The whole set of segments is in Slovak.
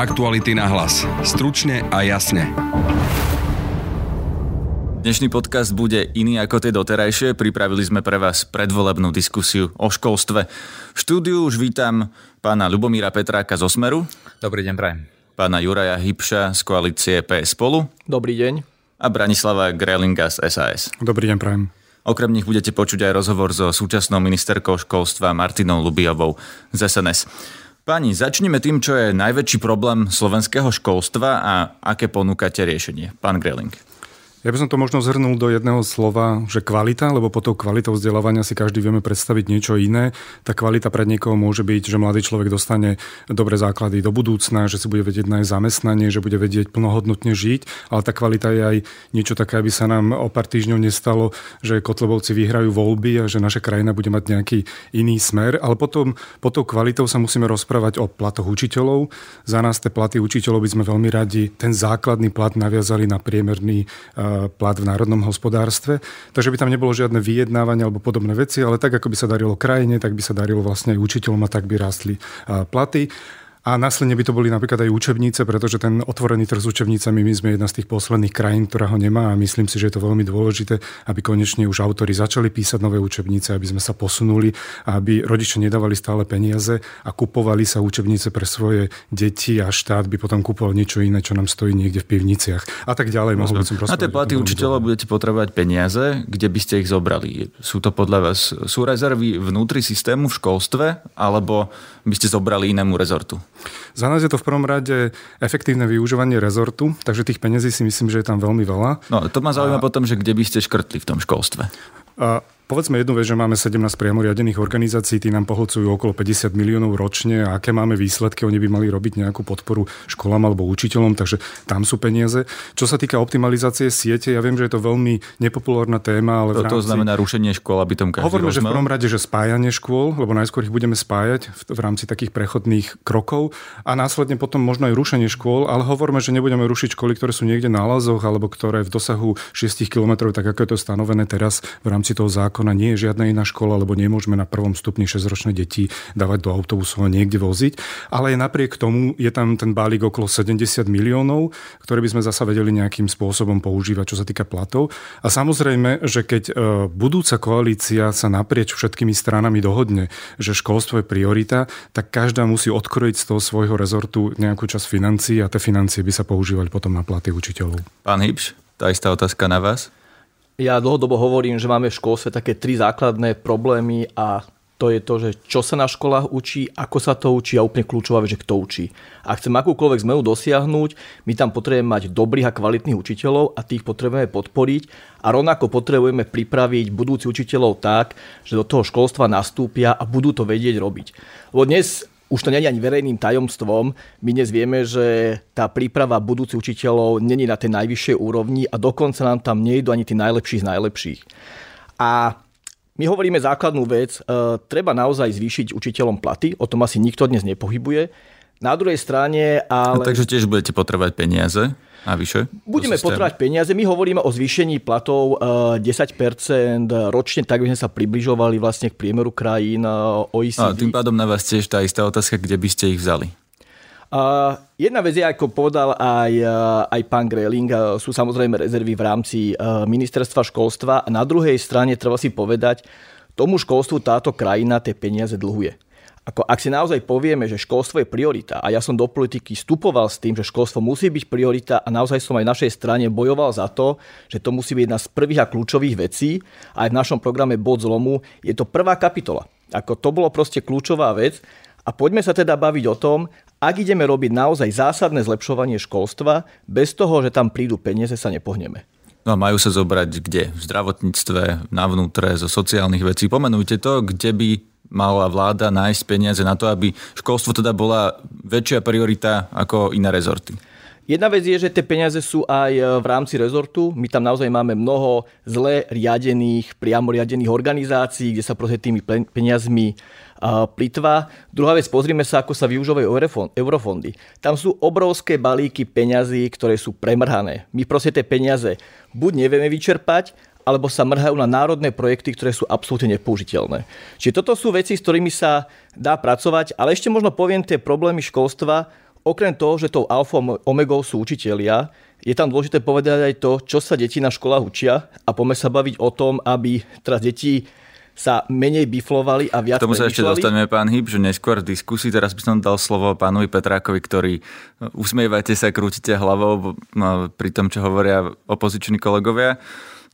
Aktuality na hlas. Stručne a jasne. Dnešný podcast bude iný ako tie doterajšie. Pripravili sme pre vás predvolebnú diskusiu o školstve. V štúdiu už vítam pána Lubomíra Petráka z Osmeru. Dobrý deň, prajem. Pána Juraja Hybša z koalície PS Spolu. Dobrý deň. A Branislava Grelinga z SAS. Dobrý deň, prajem. Okrem nich budete počuť aj rozhovor so súčasnou ministerkou školstva Martinou Lubiovou z SNS. Pani, začneme tým, čo je najväčší problém slovenského školstva a aké ponúkate riešenie. Pán Greling. Ja by som to možno zhrnul do jedného slova, že kvalita, lebo pod tou kvalitou vzdelávania si každý vieme predstaviť niečo iné. Tá kvalita pre niekoho môže byť, že mladý človek dostane dobré základy do budúcna, že si bude vedieť nájsť zamestnanie, že bude vedieť plnohodnotne žiť, ale tá kvalita je aj niečo také, aby sa nám o pár týždňov nestalo, že Kotlebovci vyhrajú voľby a že naša krajina bude mať nejaký iný smer, ale potom pod tou kvalitou sa musíme rozprávať o platoch učiteľov. Za nás tie platy učiteľov by sme veľmi radi ten základný plat naviazali na priemerný plat v národnom hospodárstve. Takže by tam nebolo žiadne vyjednávanie alebo podobné veci, ale tak, ako by sa darilo krajine, tak by sa darilo vlastne aj učiteľom a tak by rástli platy. A následne by to boli napríklad aj učebnice, pretože ten otvorený trh s učebnicami, my sme jedna z tých posledných krajín, ktorá ho nemá a myslím si, že je to veľmi dôležité, aby konečne už autori začali písať nové učebnice, aby sme sa posunuli a aby rodičia nedávali stále peniaze a kupovali sa učebnice pre svoje deti a štát by potom kupoval niečo iné, čo nám stojí niekde v pivniciach a tak ďalej. Mohol som Na tie platy učiteľov budete potrebovať peniaze, kde by ste ich zobrali? Sú to podľa vás sú rezervy vnútri systému v školstve alebo by ste zobrali inému rezortu? Za nás je to v prvom rade efektívne využívanie rezortu, takže tých peniazí si myslím, že je tam veľmi veľa. No, to ma zaujíma a... potom, že kde by ste škrtli v tom školstve. A Povedzme jednu vec, že máme 17 priamo riadených organizácií, tí nám pohodcujú okolo 50 miliónov ročne a aké máme výsledky, oni by mali robiť nejakú podporu školám alebo učiteľom, takže tam sú peniaze. Čo sa týka optimalizácie siete, ja viem, že je to veľmi nepopulárna téma, ale to, rámci... to znamená rušenie škôl, aby tom každý Hovoríme, že v prvom rade, že spájanie škôl, lebo najskôr ich budeme spájať v, v rámci takých prechodných krokov a následne potom možno aj rušenie škôl, ale hovoríme, že nebudeme rušiť školy, ktoré sú niekde na lazoch alebo ktoré v dosahu 6 km, tak ako je to stanovené teraz v rámci toho zákona, nie je žiadna iná škola, lebo nemôžeme na prvom stupni 6-ročné deti dávať do autobusu a niekde voziť. Ale aj napriek tomu je tam ten balík okolo 70 miliónov, ktoré by sme zasa vedeli nejakým spôsobom používať, čo sa týka platov. A samozrejme, že keď e, budúca koalícia sa naprieč všetkými stranami dohodne, že školstvo je priorita, tak každá musí odkrojiť z toho svojho rezortu nejakú časť financií a tie financie by sa používali potom na platy učiteľov. Pán Hybš, tá istá otázka na vás. Ja dlhodobo hovorím, že máme v školstve také tri základné problémy a to je to, že čo sa na školách učí, ako sa to učí a úplne kľúčová vec, že kto učí. A chcem akúkoľvek zmenu dosiahnuť, my tam potrebujeme mať dobrých a kvalitných učiteľov a tých potrebujeme podporiť a rovnako potrebujeme pripraviť budúci učiteľov tak, že do toho školstva nastúpia a budú to vedieť robiť. Lebo dnes už to nie je ani verejným tajomstvom. My dnes vieme, že tá príprava budúcich učiteľov není na tej najvyššej úrovni a dokonca nám tam nejdu ani tí najlepší z najlepších. A my hovoríme základnú vec, e, treba naozaj zvýšiť učiteľom platy, o tom asi nikto dnes nepohybuje. Na druhej strane ale... No, takže tiež budete potrebovať peniaze. A vyše? Budeme potrebovať peniaze. My hovoríme o zvýšení platov 10% eh, ročne, tak by sme sa približovali vlastne k priemeru krajín eh, OECD. A tým pádom na vás tiež tá istá otázka, kde by ste ich vzali? Uh, jedna vec je, ako povedal aj, uh, aj pán Greling, uh, sú samozrejme rezervy v rámci uh, ministerstva školstva a na druhej strane treba si povedať, tomu školstvu táto krajina tie peniaze dlhuje. Ako, ak si naozaj povieme, že školstvo je priorita a ja som do politiky vstupoval s tým, že školstvo musí byť priorita a naozaj som aj našej strane bojoval za to, že to musí byť jedna z prvých a kľúčových vecí. Aj v našom programe Bod zlomu je to prvá kapitola. Ako to bolo proste kľúčová vec a poďme sa teda baviť o tom, ak ideme robiť naozaj zásadné zlepšovanie školstva, bez toho, že tam prídu peniaze, sa nepohneme. No a majú sa zobrať kde? V zdravotníctve, na vnútre, zo sociálnych vecí. Pomenujte to, kde by mala vláda nájsť peniaze na to, aby školstvo teda bola väčšia priorita ako iné rezorty? Jedna vec je, že tie peniaze sú aj e, v rámci rezortu. My tam naozaj máme mnoho zle riadených, priamo riadených organizácií, kde sa proste tými peniazmi plitva. Druhá vec, pozrime sa, ako sa využívajú eurofondy. Tam sú obrovské balíky peňazí, ktoré sú premrhané. My proste tie peniaze buď nevieme vyčerpať, alebo sa mrhajú na národné projekty, ktoré sú absolútne nepoužiteľné. Čiže toto sú veci, s ktorými sa dá pracovať, ale ešte možno poviem tie problémy školstva. okrem toho, že tou alfa omegou sú učitelia, je tam dôležité povedať aj to, čo sa deti na školách učia a poďme sa baviť o tom, aby teraz deti sa menej biflovali a viac K tomu sa ešte dostaneme, pán Hyb, že neskôr v diskusii, teraz by som dal slovo pánovi Petrákovi, ktorý no, usmievate sa, krútite hlavou no, pri tom, čo hovoria opoziční kolegovia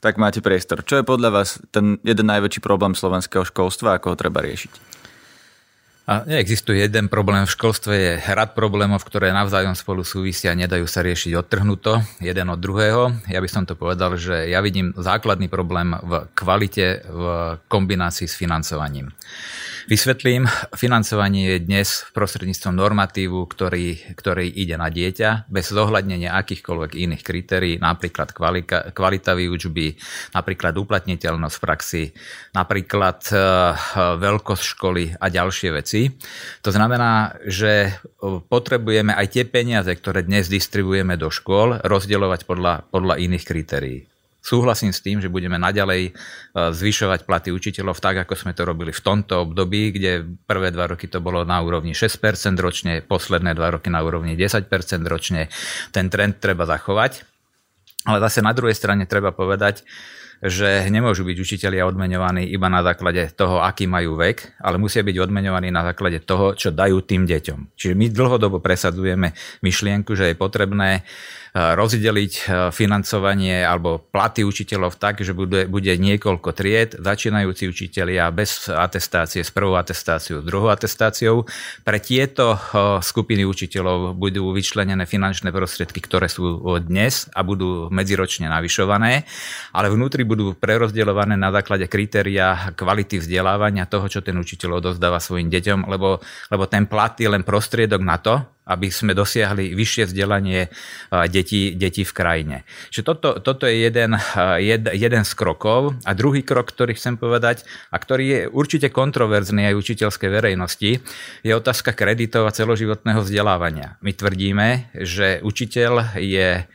tak máte priestor. Čo je podľa vás ten jeden najväčší problém slovenského školstva, ako ho treba riešiť? A neexistuje jeden problém v školstve, je hrad problémov, ktoré navzájom spolu súvisia a nedajú sa riešiť odtrhnuto jeden od druhého. Ja by som to povedal, že ja vidím základný problém v kvalite v kombinácii s financovaním. Vysvetlím, financovanie je dnes prostredníctvom normatívu, ktorý, ktorý ide na dieťa, bez zohľadnenia akýchkoľvek iných kritérií, napríklad kvalika, kvalita výučby, napríklad uplatniteľnosť v praxi, napríklad uh, veľkosť školy a ďalšie veci. To znamená, že potrebujeme aj tie peniaze, ktoré dnes distribuujeme do škôl, rozdielovať podľa, podľa iných kritérií. Súhlasím s tým, že budeme naďalej e, zvyšovať platy učiteľov tak, ako sme to robili v tomto období, kde prvé dva roky to bolo na úrovni 6% ročne, posledné dva roky na úrovni 10% ročne. Ten trend treba zachovať. Ale zase na druhej strane treba povedať, že nemôžu byť učitelia odmeňovaní iba na základe toho, aký majú vek, ale musia byť odmeňovaní na základe toho, čo dajú tým deťom. Čiže my dlhodobo presadzujeme myšlienku, že je potrebné rozdeliť e, financovanie alebo platy učiteľov tak, že bude, bude niekoľko tried, začínajúci učitelia bez atestácie, s prvou atestáciou, s druhou atestáciou. Pre tieto e, skupiny učiteľov budú vyčlenené finančné prostriedky, ktoré sú dnes a budú medziročne navyšované, ale vnútri budú prerozdeľované na základe kritéria kvality vzdelávania toho, čo ten učiteľ odozdáva svojim deťom, lebo, lebo ten plat je len prostriedok na to, aby sme dosiahli vyššie vzdelanie detí, detí v krajine. Čiže toto, toto je jeden, jed, jeden z krokov. A druhý krok, ktorý chcem povedať, a ktorý je určite kontroverzný aj učiteľskej verejnosti, je otázka kreditov a celoživotného vzdelávania. My tvrdíme, že učiteľ je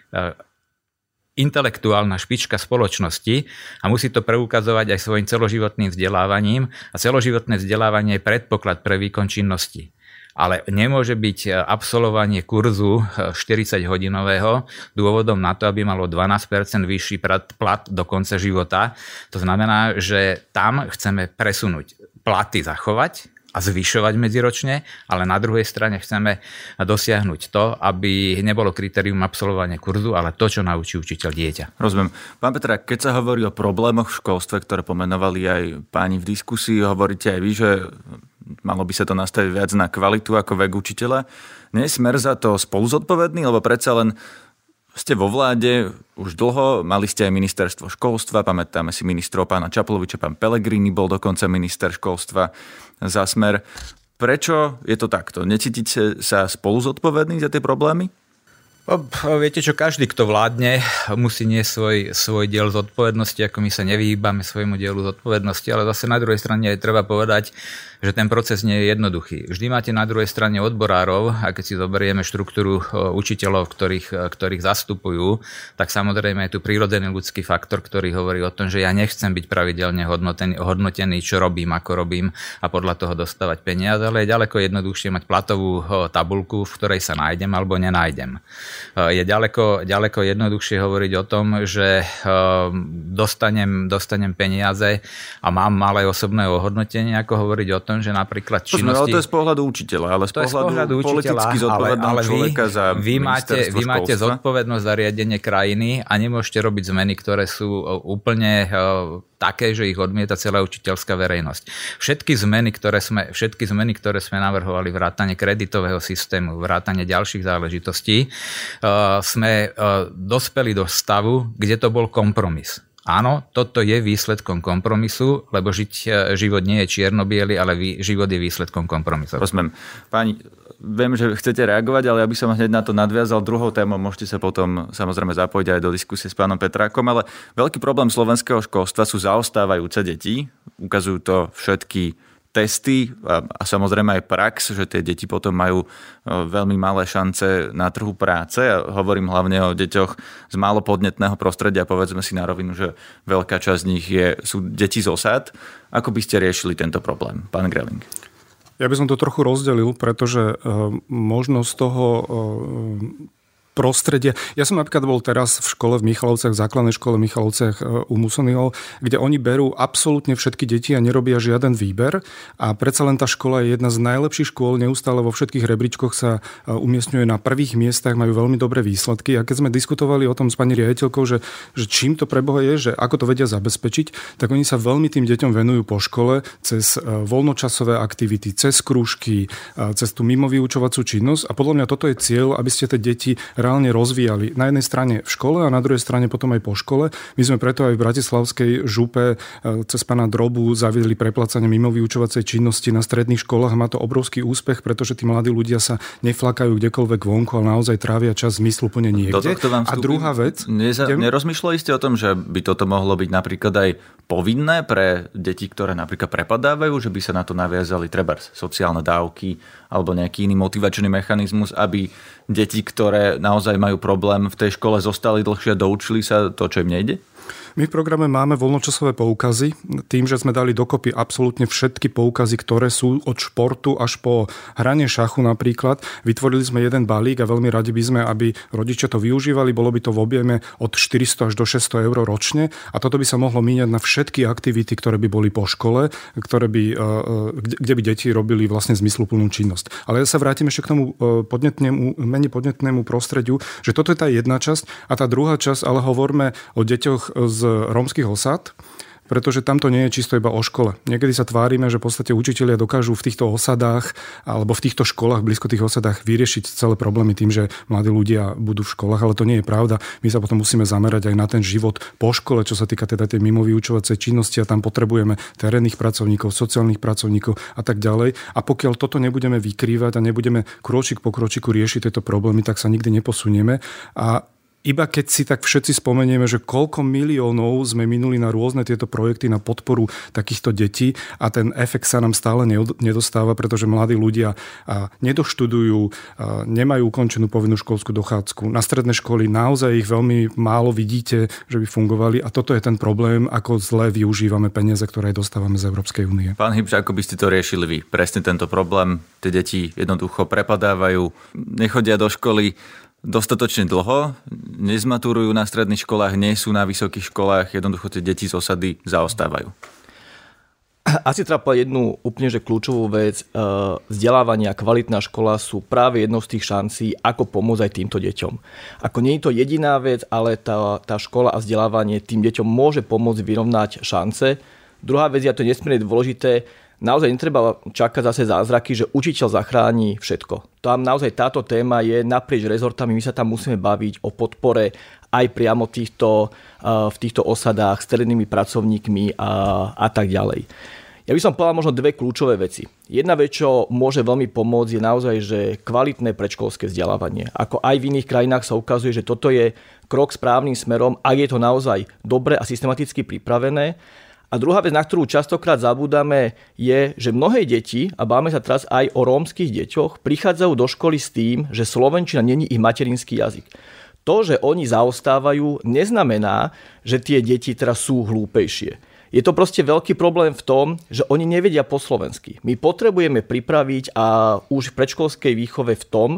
intelektuálna špička spoločnosti a musí to preukazovať aj svojim celoživotným vzdelávaním a celoživotné vzdelávanie je predpoklad pre výkon činnosti ale nemôže byť e, absolvovanie kurzu 40-hodinového e, dôvodom na to, aby malo 12% vyšší plat do konca života. To znamená, že tam chceme presunúť platy zachovať, a zvyšovať medziročne, ale na druhej strane chceme dosiahnuť to, aby nebolo kritérium absolvovania kurzu, ale to, čo naučí učiteľ dieťa. Rozumiem. Pán Petra, keď sa hovorí o problémoch v školstve, ktoré pomenovali aj páni v diskusii, hovoríte aj vy, že malo by sa to nastaviť viac na kvalitu ako vek učiteľa. Nie je smer za to spolu zodpovedný, lebo predsa len ste vo vláde už dlho, mali ste aj ministerstvo školstva, pamätáme si ministrov pána Čaploviča, pán Pelegrini bol dokonca minister školstva za smer. Prečo je to takto? Necítite sa spolu zodpovední za tie problémy? Viete čo, každý, kto vládne, musí nie svoj, svoj diel zodpovednosti, ako my sa nevyhýbame svojmu dielu zodpovednosti, ale zase na druhej strane je treba povedať, že ten proces nie je jednoduchý. Vždy máte na druhej strane odborárov a keď si zoberieme štruktúru učiteľov, ktorých, ktorých zastupujú, tak samozrejme je tu prírodzený ľudský faktor, ktorý hovorí o tom, že ja nechcem byť pravidelne hodnotený, hodnotený, čo robím, ako robím a podľa toho dostávať peniaze, ale je ďaleko jednoduchšie mať platovú tabulku, v ktorej sa nájdem alebo nenájdem. Je ďaleko, ďaleko jednoduchšie hovoriť o tom, že dostanem, dostanem peniaze a mám malé osobné ohodnotenie, ako hovoriť o tom, tom, že napríklad činnosti... ale to je z pohľadu učiteľa, ale z, pohľadu, z pohľadu politicky zodpovedného ale, ale človeka vy, za vy máte, vy máte zodpovednosť za riadenie krajiny a nemôžete robiť zmeny, ktoré sú e, úplne uh, také, že ich odmieta celá učiteľská verejnosť. Všetky zmeny, ktoré sme, všetky zmeny, ktoré sme navrhovali, vrátanie kreditového systému, vrátanie ďalších záležitostí, uh, sme uh, dospeli do stavu, kde to bol kompromis. Áno, toto je výsledkom kompromisu, lebo žiť, e, život nie je čierno ale život je výsledkom kompromisu. Rozumiem. Pani, viem, že chcete reagovať, ale ja by som hneď na to nadviazal druhou témou. Môžete sa potom samozrejme zapojiť aj do diskusie s pánom Petrákom, ale veľký problém slovenského školstva sú zaostávajúce deti. Ukazujú to všetky testy a, samozrejme aj prax, že tie deti potom majú e, veľmi malé šance na trhu práce. A hovorím hlavne o deťoch z málo podnetného prostredia, povedzme si na rovinu, že veľká časť z nich je, sú deti z osad. Ako by ste riešili tento problém, pán Greling? Ja by som to trochu rozdelil, pretože možno z toho prostredie. Ja som napríklad bol teraz v škole v Michalovciach, v základnej škole v Michalovciach e, u Musonyho, kde oni berú absolútne všetky deti a nerobia žiaden výber. A predsa len tá škola je jedna z najlepších škôl, neustále vo všetkých rebríčkoch sa e, umiestňuje na prvých miestach, majú veľmi dobré výsledky. A keď sme diskutovali o tom s pani riaditeľkou, že, že čím to preboha je, že ako to vedia zabezpečiť, tak oni sa veľmi tým deťom venujú po škole cez e, voľnočasové aktivity, cez krúžky, cez tú mimovýučovacú činnosť. A podľa mňa toto je cieľ, aby ste tie deti reálne rozvíjali. Na jednej strane v škole a na druhej strane potom aj po škole. My sme preto aj v Bratislavskej župe e, cez pána Drobu zaviedli preplacanie mimo vyučovacej činnosti na stredných školách. Má to obrovský úspech, pretože tí mladí ľudia sa neflakajú kdekoľvek vonku, ale naozaj trávia čas zmysluplne niekde. vám a druhá vec... Neza, idem... Nerozmýšľali ste o tom, že by toto mohlo byť napríklad aj povinné pre deti, ktoré napríklad prepadávajú, že by sa na to naviazali treba sociálne dávky alebo nejaký iný motivačný mechanizmus, aby deti, ktoré naozaj majú problém v tej škole, zostali dlhšie a doučili sa to, čo im nejde? My v programe máme voľnočasové poukazy, tým, že sme dali dokopy absolútne všetky poukazy, ktoré sú od športu až po hranie šachu napríklad. Vytvorili sme jeden balík a veľmi radi by sme, aby rodičia to využívali. Bolo by to v objeme od 400 až do 600 eur ročne a toto by sa mohlo míňať na všetky aktivity, ktoré by boli po škole, ktoré by, e, e, kde by deti robili vlastne zmysluplnú činnosť. Ale ja sa vrátim ešte k tomu e, podnetnému, menej podnetnému prostrediu, že toto je tá jedna časť a tá druhá časť, ale hovoríme o deťoch z rómskych osad, pretože tam to nie je čisto iba o škole. Niekedy sa tvárime, že v podstate učitelia dokážu v týchto osadách alebo v týchto školách, blízko tých osadách vyriešiť celé problémy tým, že mladí ľudia budú v školách, ale to nie je pravda. My sa potom musíme zamerať aj na ten život po škole, čo sa týka teda tej mimovýučovacej činnosti a tam potrebujeme terénnych pracovníkov, sociálnych pracovníkov a tak ďalej. A pokiaľ toto nebudeme vykrývať a nebudeme kročík po kročiku riešiť tieto problémy, tak sa nikdy neposunieme. A iba keď si tak všetci spomenieme, že koľko miliónov sme minuli na rôzne tieto projekty na podporu takýchto detí a ten efekt sa nám stále nedostáva, pretože mladí ľudia nedoštudujú, nemajú ukončenú povinnú školskú dochádzku. Na stredné školy naozaj ich veľmi málo vidíte, že by fungovali a toto je ten problém, ako zle využívame peniaze, ktoré dostávame z Európskej únie. Pán Hybš, ako by ste to riešili vy? Presne tento problém, tie deti jednoducho prepadávajú, nechodia do školy, dostatočne dlho, nezmaturujú na stredných školách, nie sú na vysokých školách, jednoducho tie deti z osady zaostávajú. Asi treba povedať jednu úplne že kľúčovú vec. E, vzdelávanie a kvalitná škola sú práve jednou z tých šancí, ako pomôcť aj týmto deťom. Ako nie je to jediná vec, ale tá, tá škola a vzdelávanie tým deťom môže pomôcť vyrovnať šance. Druhá vec, je to nesmierne dôležité, naozaj netreba čakať zase zázraky, že učiteľ zachráni všetko. Tam naozaj táto téma je naprieč rezortami, my sa tam musíme baviť o podpore aj priamo týchto, eh, v týchto osadách s terénnymi pracovníkmi a, a tak ďalej. Ja by som povedal možno dve kľúčové veci. Jedna vec, čo môže veľmi pomôcť, je naozaj, že kvalitné predškolské vzdelávanie. Ako aj v iných krajinách sa ukazuje, že toto je krok správnym smerom, ak je to naozaj dobre a systematicky pripravené. A druhá vec, na ktorú častokrát zabúdame, je, že mnohé deti, a báme sa teraz aj o rómskych deťoch, prichádzajú do školy s tým, že slovenčina není ich materinský jazyk. To, že oni zaostávajú, neznamená, že tie deti teraz sú hlúpejšie. Je to proste veľký problém v tom, že oni nevedia po slovensky. My potrebujeme pripraviť a už v predškolskej výchove v tom,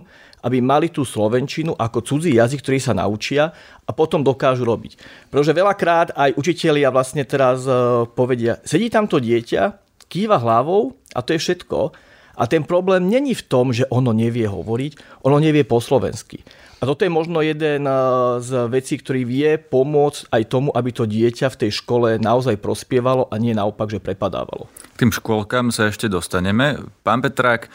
aby mali tú slovenčinu ako cudzí jazyk, ktorý sa naučia a potom dokážu robiť. Pretože veľakrát aj učitelia vlastne teraz e, povedia, sedí tam to dieťa, kýva hlavou a to je všetko. A ten problém není v tom, že ono nevie hovoriť, ono nevie po slovensky. A toto je možno jeden e, z vecí, ktorý vie pomôcť aj tomu, aby to dieťa v tej škole naozaj prospievalo a nie naopak, že prepadávalo. K tým škôlkam sa ešte dostaneme. Pán Petrák,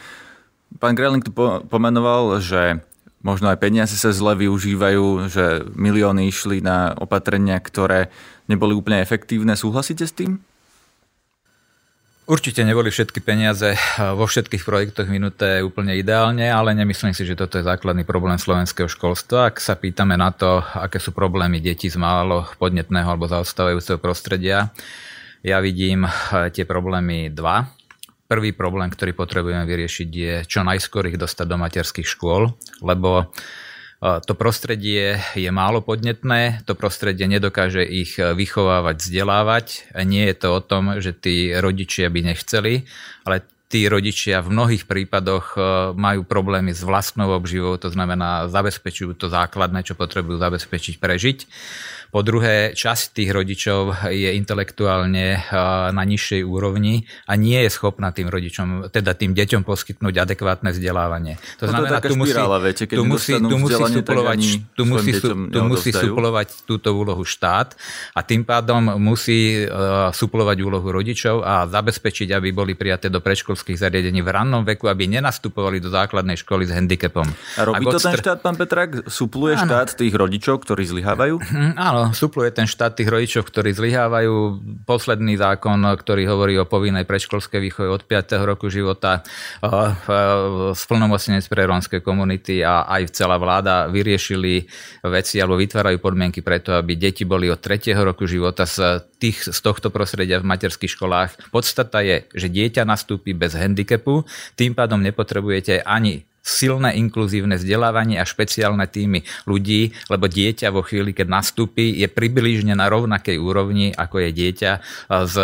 Pán Greling tu pomenoval, že možno aj peniaze sa zle využívajú, že milióny išli na opatrenia, ktoré neboli úplne efektívne. Súhlasíte s tým? Určite neboli všetky peniaze vo všetkých projektoch minuté úplne ideálne, ale nemyslím si, že toto je základný problém slovenského školstva. Ak sa pýtame na to, aké sú problémy detí z málo podnetného alebo zaostávajúceho prostredia, ja vidím eh, tie problémy dva. Prvý problém, ktorý potrebujeme vyriešiť, je čo najskôr ich dostať do materských škôl, lebo to prostredie je málo podnetné, to prostredie nedokáže ich vychovávať, vzdelávať. Nie je to o tom, že tí rodičia by nechceli, ale tí rodičia v mnohých prípadoch e, majú problémy s vlastnou obživou, to znamená zabezpečujú to základné, čo potrebujú zabezpečiť, prežiť. Po druhé, časť tých rodičov je intelektuálne eh, na nižšej úrovni a nie je schopná tým rodičom, teda tým deťom poskytnúť adekvátne vzdelávanie. To no znamená, to tu musí, viete, keď tu musí, tu musí suplovať, tu musí, tu musí suplovať túto úlohu štát a tým pádom musí uh, suplovať úlohu rodičov a zabezpečiť, aby boli prijaté do predškolských zariadení v rannom veku, aby nenastupovali do základnej školy s handicapom. A robí Ak to ten štát, pán Petrak? Supluje áno. štát tých rodičov, ktorí zlyhávajú? Áno, supluje ten štát tých rodičov, ktorí zlyhávajú. Posledný zákon, ktorý hovorí o povinnej predškolskej výchove od 5. roku života, splnomocnenec pre rómske komunity a aj celá vláda vyriešili veci alebo vytvárajú podmienky preto, aby deti boli od 3. roku života z, tých, z tohto prostredia v materských školách. Podstata je, že dieťa nastúpi bez handicapu, tým pádom nepotrebujete ani silné inkluzívne vzdelávanie a špeciálne týmy ľudí, lebo dieťa vo chvíli, keď nastúpi, je približne na rovnakej úrovni, ako je dieťa z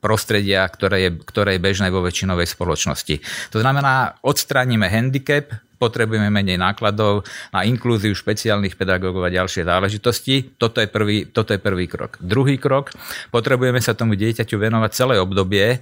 prostredia, ktoré je, ktoré je bežné vo väčšinovej spoločnosti. To znamená, odstránime handicap, potrebujeme menej nákladov na inklúziu špeciálnych pedagógov a ďalšie záležitosti. Toto je, prvý, toto je prvý krok. Druhý krok, potrebujeme sa tomu dieťaťu venovať celé obdobie,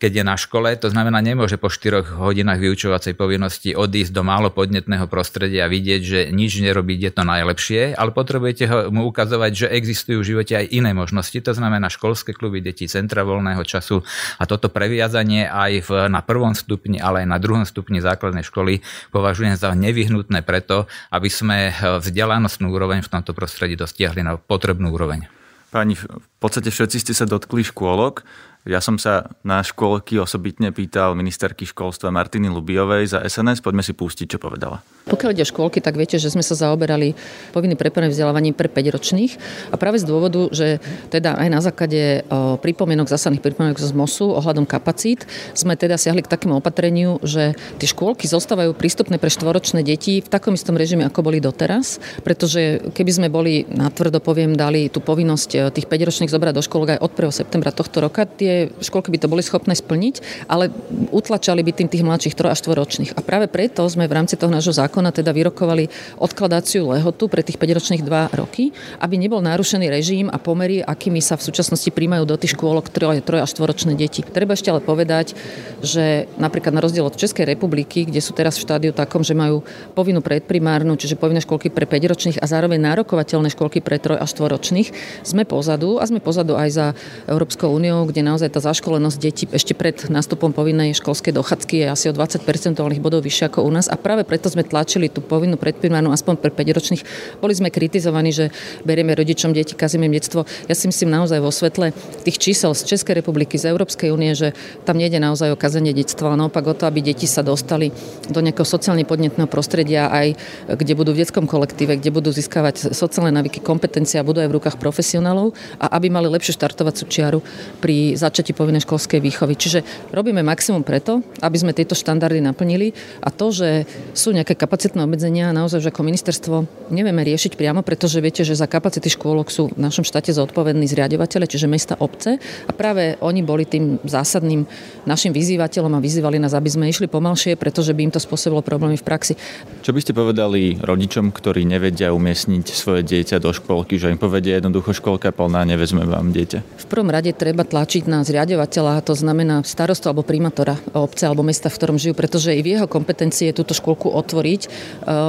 keď je na škole, to znamená, nemôže po 4 hodinách vyučovacej povinnosti odísť do málo podnetného prostredia a vidieť, že nič nerobiť je to najlepšie, ale potrebujete ho, mu ukazovať, že existujú v živote aj iné možnosti, to znamená školské kluby detí, centra voľného času a toto previazanie aj v, na prvom stupni, ale aj na druhom stupni základnej školy považujem považujem za nevyhnutné preto, aby sme vzdelanostnú úroveň v tomto prostredí dostiahli na potrebnú úroveň. Pani, v podstate všetci ste sa dotkli škôlok. Ja som sa na škôlky osobitne pýtal ministerky školstva Martiny Lubiovej za SNS. Poďme si pustiť, čo povedala. Pokiaľ ide o škôlky, tak viete, že sme sa zaoberali povinným prepojeným vzdelávaním pre 5 ročných a práve z dôvodu, že teda aj na základe pripomienok, zásadných pripomienok z MOSu ohľadom kapacít sme teda siahli k takému opatreniu, že tie škôlky zostávajú prístupné pre štvoročné deti v takom istom režime, ako boli doteraz, pretože keby sme boli, natvrdo poviem, dali tú povinnosť tých 5 ročných zobrať do škôlok aj od 1. septembra tohto roka, tie tie školky by to boli schopné splniť, ale utlačali by tým tých mladších 3 až 4 ročných. A práve preto sme v rámci toho nášho zákona teda vyrokovali odkladáciu lehotu pre tých 5 ročných 2 roky, aby nebol narušený režim a pomery, akými sa v súčasnosti príjmajú do tých škôlok 3, 3 až 4 ročné deti. Treba ešte ale povedať, že napríklad na rozdiel od Českej republiky, kde sú teraz v štádiu takom, že majú povinnú predprimárnu, čiže povinné školky pre 5 ročných a zároveň nárokovateľné školky pre 3 až 4 ročných, sme pozadu a sme pozadu aj za Európskou úniou, kde naozaj naozaj tá zaškolenosť detí ešte pred nástupom povinnej školskej dochádzky je asi o 20 percentuálnych bodov vyššia ako u nás a práve preto sme tlačili tú povinnú predprimárnu aspoň pre 5 ročných. Boli sme kritizovaní, že berieme rodičom deti, kazíme detstvo. Ja si myslím naozaj vo svetle tých čísel z Českej republiky, z Európskej únie, že tam nejde naozaj o kazenie detstva, ale naopak o to, aby deti sa dostali do nejakého sociálne podnetného prostredia aj kde budú v detskom kolektíve, kde budú získavať sociálne návyky, kompetencie a budú aj v rukách profesionálov a aby mali lepšiu štartovacú čiaru pri začatí povinnej školskej výchovy. Čiže robíme maximum preto, aby sme tieto štandardy naplnili a to, že sú nejaké kapacitné obmedzenia, naozaj, že ako ministerstvo nevieme riešiť priamo, pretože viete, že za kapacity škôlok sú v našom štáte zodpovední zriadovateľe, čiže mesta obce a práve oni boli tým zásadným našim vyzývateľom a vyzývali nás, aby sme išli pomalšie, pretože by im to spôsobilo problémy v praxi. Čo by ste povedali rodičom, ktorí nevedia umiestniť svoje dieťa do školky, že im povedia jednoducho školka plná, nevezme vám dieťa? V prvom rade treba tlačiť na zriadovateľa, to znamená starostu alebo primátora obce alebo mesta, v ktorom žijú, pretože i v jeho kompetencii je túto školku otvoriť. E,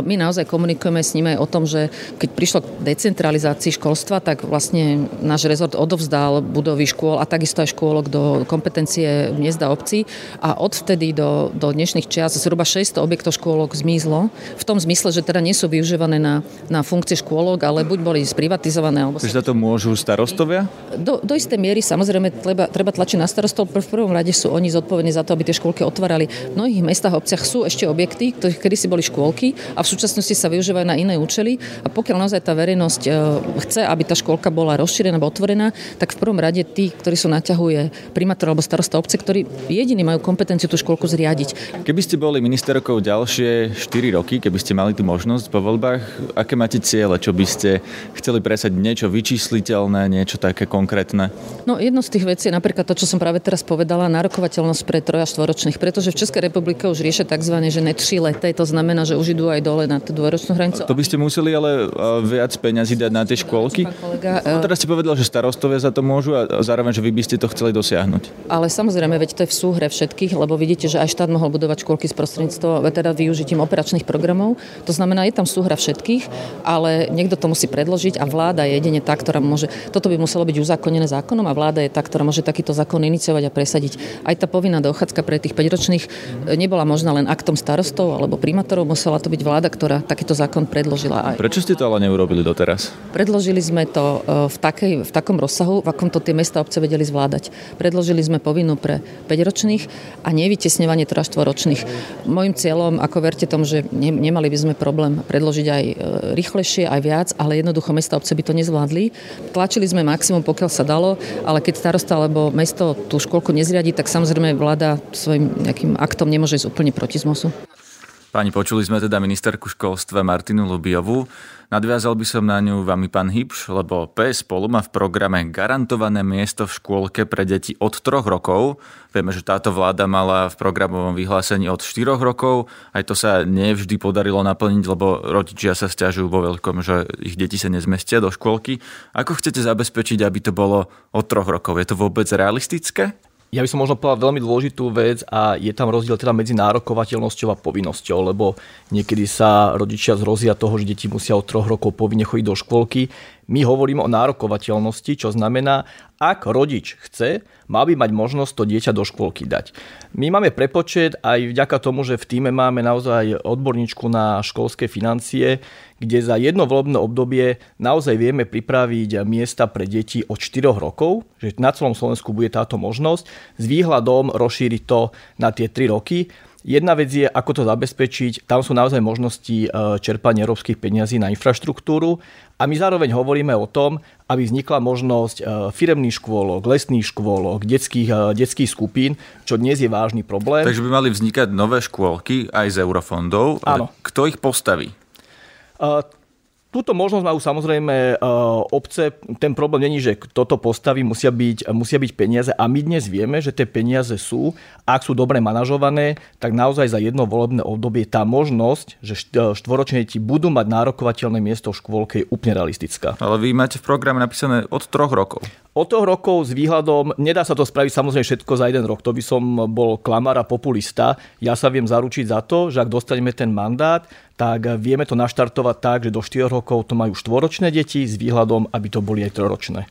my naozaj komunikujeme s nimi aj o tom, že keď prišlo k decentralizácii školstva, tak vlastne náš rezort odovzdal budovy škôl a takisto aj škôlok do kompetencie miest a obcí a odvtedy do, do dnešných čias zhruba 600 objektov škôlok zmizlo. V tom zmysle, že teda nie sú využívané na, na funkcie škôlok, ale buď boli sprivatizované. Alebo Takže za to môžu starostovia? Do, do istej miery samozrejme treba, treba tlačiť na starostov. V prvom rade sú oni zodpovední za to, aby tie škôlky otvárali. V mnohých mestách a obciach sú ešte objekty, kedy si boli škôlky a v súčasnosti sa využívajú na iné účely. A pokiaľ naozaj tá verejnosť e, chce, aby tá škôlka bola rozšírená alebo otvorená, tak v prvom rade tí, ktorí sú naťahuje primátor alebo starosta obce, ktorí jediní majú kompetenciu tú škôlku zriadiť. Keby ste boli ministerkou ďalšie 4 roky, keby ste mali tú možnosť po voľbách, aké máte ciele, čo by ste chceli presať niečo vyčísliteľné, niečo také konkrétne? No jedno z tých vecí je napríklad to, čo som práve teraz povedala, nárokovateľnosť pre troj a štvoročných, pretože v Českej republike už riešia tzv. že ne tri leté, to znamená, že už idú aj dole na tú dvoročnú hranicu. To by ste museli ale viac peňazí dať na tie škôlky? Kolega, no, teraz ste povedal, že starostovia za to môžu a zároveň, že vy by ste to chceli dosiahnuť. Ale samozrejme, veď to je v súhre všetkých, lebo vidíte, že aj štát mohol budovať školky s prostredníctvom, teda využitím operačných programov. To znamená, je tam súhra všetkých, ale niekto to musí predložiť a vláda je jedine tá, ktorá môže. Toto by muselo byť uzákonené zákonom a vláda je tá, ktorá môže takýto zákon iniciovať a presadiť. Aj tá povinná dochádzka pre tých 5-ročných e, nebola možná len aktom starostov alebo primátorov, musela to byť vláda, ktorá takýto zákon predložila. Aj. Prečo ste to ale neurobili doteraz? Predložili sme to e, v, takej, v takom rozsahu, v akom to tie mesta obce vedeli zvládať. Predložili sme povinnú pre 5-ročných a nevytesňovanie teda 4-ročných. Mojím cieľom, ako verte tomu, že nemali by sme problém predložiť aj e, rýchlejšie, aj viac, ale jednoducho mesta obce by to nezvládli. Tlačili sme maximum, pokiaľ sa dalo, ale keď starosta alebo mesto tú školku nezriadi, tak samozrejme vláda svojim nejakým aktom nemôže ísť úplne proti zmosu. Pani, počuli sme teda ministerku školstva Martinu Lubiovú. Nadviazal by som na ňu vami pán Hybš, lebo PS spolu má v programe garantované miesto v škôlke pre deti od troch rokov. Vieme, že táto vláda mala v programovom vyhlásení od 4 rokov. Aj to sa nevždy podarilo naplniť, lebo rodičia sa stiažujú vo veľkom, že ich deti sa nezmestia do škôlky. Ako chcete zabezpečiť, aby to bolo od troch rokov? Je to vôbec realistické? Ja by som možno povedal veľmi dôležitú vec a je tam rozdiel teda medzi nárokovateľnosťou a povinnosťou, lebo niekedy sa rodičia zrozia toho, že deti musia od troch rokov povinne chodiť do škôlky my hovoríme o nárokovateľnosti, čo znamená, ak rodič chce, mal by mať možnosť to dieťa do škôlky dať. My máme prepočet aj vďaka tomu, že v týme máme naozaj odborníčku na školské financie, kde za jedno volebné obdobie naozaj vieme pripraviť miesta pre deti od 4 rokov, že na celom Slovensku bude táto možnosť, s výhľadom rozšíriť to na tie 3 roky. Jedna vec je, ako to zabezpečiť. Tam sú naozaj možnosti e, čerpania európskych peniazí na infraštruktúru a my zároveň hovoríme o tom, aby vznikla možnosť e, firemných škôlok, lesných škôlok, detských, e, detských skupín, čo dnes je vážny problém. Takže by mali vznikať nové škôlky aj z eurofondov. Áno. Kto ich postaví? Túto možnosť majú samozrejme uh, obce. Ten problém není, že toto postaví, musia byť, musia byť peniaze a my dnes vieme, že tie peniaze sú, ak sú dobre manažované, tak naozaj za jedno volebné obdobie tá možnosť, že e, štvoročné deti budú mať nárokovateľné miesto v škôlke je úplne realistická. Ale vy máte v programe napísané od troch rokov. Od toho rokov s výhľadom, nedá sa to spraviť samozrejme všetko za jeden rok, to by som bol klamár a populista. Ja sa viem zaručiť za to, že ak dostaneme ten mandát, tak vieme to naštartovať tak, že do 4 rokov to majú štvoročné deti s výhľadom, aby to boli aj troročné.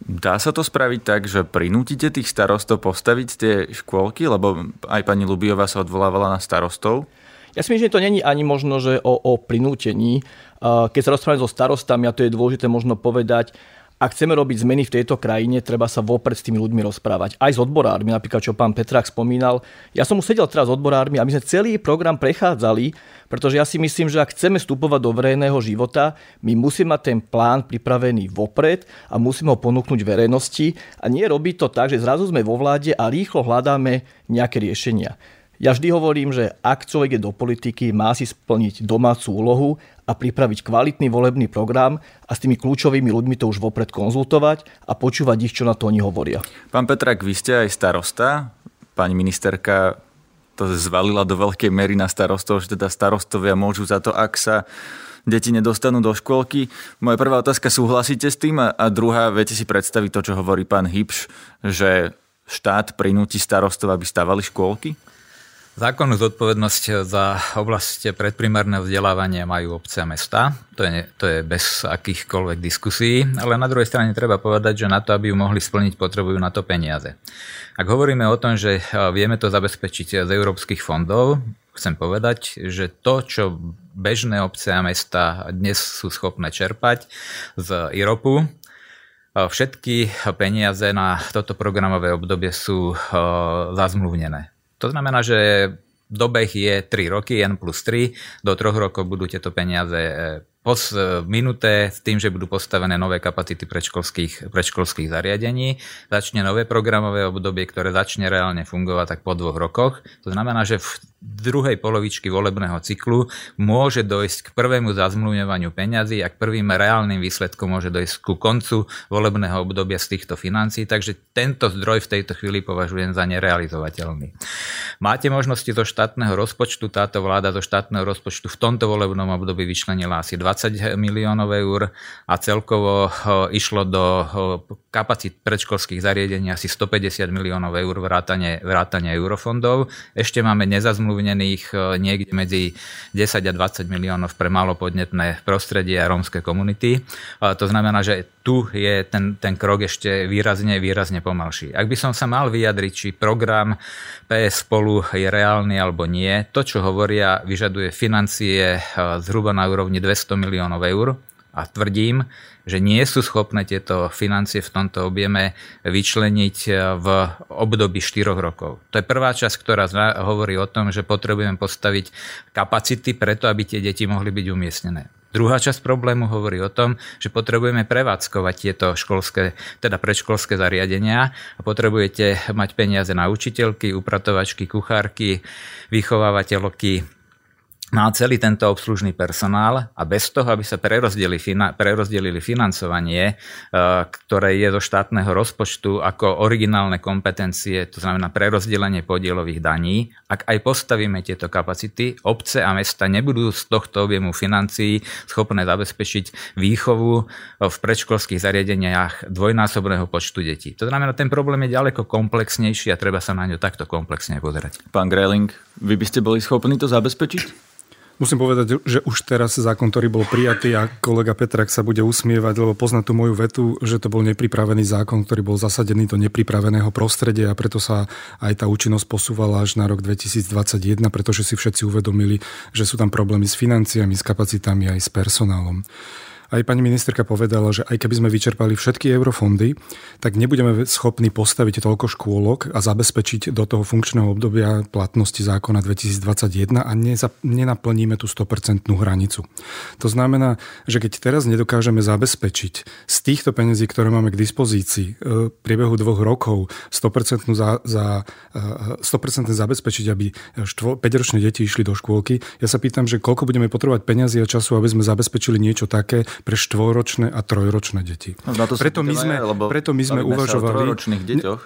Dá sa to spraviť tak, že prinútite tých starostov postaviť tie škôlky, lebo aj pani Lubiová sa odvolávala na starostov? Ja si myslím, že to není ani možno, že o, o prinútení. Keď sa rozprávame so starostami, a to je dôležité možno povedať, ak chceme robiť zmeny v tejto krajine, treba sa vopred s tými ľuďmi rozprávať. Aj s odborármi, napríklad čo pán Petrák spomínal. Ja som už sedel teraz s odborármi a my sme celý program prechádzali, pretože ja si myslím, že ak chceme vstupovať do verejného života, my musíme mať ten plán pripravený vopred a musíme ho ponúknuť verejnosti a nie robiť to tak, že zrazu sme vo vláde a rýchlo hľadáme nejaké riešenia. Ja vždy hovorím, že ak človek je do politiky, má si splniť domácu úlohu a pripraviť kvalitný volebný program a s tými kľúčovými ľuďmi to už vopred konzultovať a počúvať ich, čo na to oni hovoria. Pán Petrak, vy ste aj starosta. Pani ministerka to zvalila do veľkej mery na starostov, že teda starostovia môžu za to, ak sa deti nedostanú do škôlky. Moja prvá otázka, súhlasíte s tým? A druhá, viete si predstaviť to, čo hovorí pán Hybš, že štát prinúti starostov, aby stavali škôlky? Zákonnú zodpovednosť za oblasť predprimárneho vzdelávania majú obce a mesta. To je, to je bez akýchkoľvek diskusí, ale na druhej strane treba povedať, že na to, aby ju mohli splniť, potrebujú na to peniaze. Ak hovoríme o tom, že vieme to zabezpečiť z európskych fondov, chcem povedať, že to, čo bežné obce a mesta dnes sú schopné čerpať z IROPu, všetky peniaze na toto programové obdobie sú zazmluvnené. To znamená, že dobeh je 3 roky, N plus 3, do 3 rokov budú tieto peniaze e, minuté s tým, že budú postavené nové kapacity predškolských, predškolských zariadení. Začne nové programové obdobie, ktoré začne reálne fungovať tak po dvoch rokoch. To znamená, že v druhej polovičky volebného cyklu môže dojsť k prvému zazmluvňovaniu peňazí a k prvým reálnym výsledkom môže dojsť ku koncu volebného obdobia z týchto financií, takže tento zdroj v tejto chvíli považujem za nerealizovateľný. Máte možnosti zo štátneho rozpočtu, táto vláda zo štátneho rozpočtu v tomto volebnom období vyčlenila asi 20 miliónov eur a celkovo išlo do kapacít predškolských zariadení asi 150 miliónov eur vrátane, vrátane eurofondov. Ešte máme nezazmluvňované zazmluvnených e, niekde medzi 10 a 20 miliónov pre malopodnetné prostredie a rómske komunity. To znamená, že tu je ten, ten krok ešte výrazne, výrazne pomalší. Ak by som sa mal vyjadriť, či program PS spolu je reálny alebo nie, to, čo hovoria, vyžaduje financie zhruba na úrovni 200 miliónov eur a tvrdím, že nie sú schopné tieto financie v tomto objeme vyčleniť e, v období 4 rokov. To je prvá časť, ktorá hovorí o tom, že potrebujeme postaviť kapacity preto, aby tie deti mohli byť umiestnené. Druhá časť problému hovorí o tom, že potrebujeme prevádzkovať tieto školské, teda predškolské zariadenia a potrebujete mať peniaze na učiteľky, upratovačky, kuchárky, vychovávateľky, má celý tento obslužný personál a bez toho, aby sa prerozdelili financovanie, e, ktoré je zo štátneho rozpočtu ako originálne kompetencie, to znamená prerozdelenie podielových daní, ak aj postavíme tieto kapacity, obce a mesta nebudú z tohto objemu financií schopné zabezpečiť výchovu v predškolských zariadeniach dvojnásobného počtu detí. To znamená, ten problém je ďaleko komplexnejší a treba sa na ňo takto komplexne pozerať. Pán Greling, vy by ste boli schopní to zabezpečiť? Musím povedať, že už teraz zákon, ktorý bol prijatý a kolega Petrak sa bude usmievať, lebo pozná tú moju vetu, že to bol nepripravený zákon, ktorý bol zasadený do nepripraveného prostredia a preto sa aj tá účinnosť posúvala až na rok 2021, pretože si všetci uvedomili, že sú tam problémy s financiami, s kapacitami aj s personálom. Aj pani ministerka povedala, že aj keby sme vyčerpali všetky eurofondy, tak nebudeme schopní postaviť toľko škôlok a zabezpečiť do toho funkčného obdobia platnosti zákona 2021 a nenaplníme tú 100% hranicu. To znamená, že keď teraz nedokážeme zabezpečiť z týchto peniazí, ktoré máme k dispozícii e, v priebehu dvoch rokov 100%, za, za, 100% e, zabezpečiť, aby 5-ročné deti išli do škôlky, ja sa pýtam, že koľko budeme potrebovať peniazy a času, aby sme zabezpečili niečo také, pre štvoročné a trojročné deti. No, to preto, my sme, preto my sme uvažovali...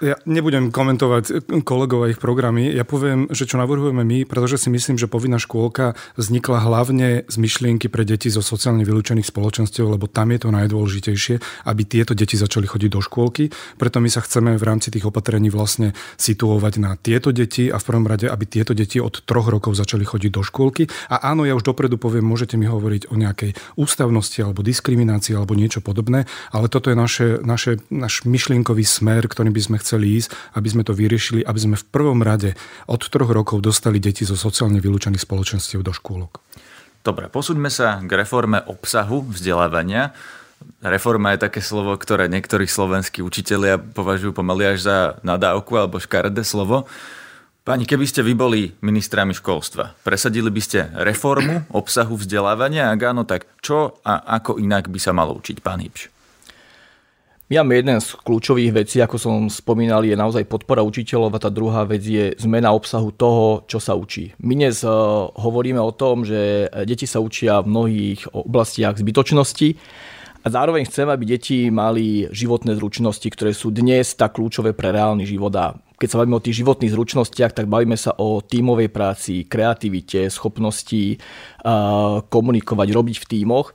Ja nebudem komentovať kolegov a ich programy. Ja poviem, že čo navrhujeme my, pretože si myslím, že povinná škôlka vznikla hlavne z myšlienky pre deti zo sociálne vylúčených spoločenstiev, lebo tam je to najdôležitejšie, aby tieto deti začali chodiť do škôlky. Preto my sa chceme v rámci tých opatrení vlastne situovať na tieto deti a v prvom rade, aby tieto deti od troch rokov začali chodiť do škôlky. A áno, ja už dopredu poviem, môžete mi hovoriť o nejakej ústavnosti alebo diskriminácii alebo niečo podobné, ale toto je naše, naše, náš myšlienkový smer, ktorým by sme chceli ísť, aby sme to vyriešili, aby sme v prvom rade od troch rokov dostali deti zo sociálne vylúčených spoločenstiev do škôlok. Dobre, posúďme sa k reforme obsahu vzdelávania. Reforma je také slovo, ktoré niektorí slovenskí učitelia považujú pomaly až za nadávku alebo škaredé slovo. Pani, keby ste vy boli ministrami školstva, presadili by ste reformu obsahu vzdelávania? Ak áno, tak čo a ako inak by sa malo učiť, pán? My máme jeden z kľúčových vecí, ako som spomínal, je naozaj podpora učiteľov a tá druhá vec je zmena obsahu toho, čo sa učí. My dnes eh, hovoríme o tom, že deti sa učia v mnohých oblastiach zbytočnosti a zároveň chceme, aby deti mali životné zručnosti, ktoré sú dnes tak kľúčové pre reálny život a keď sa bavíme o tých životných zručnostiach, tak bavíme sa o tímovej práci, kreativite, schopnosti komunikovať, robiť v tímoch.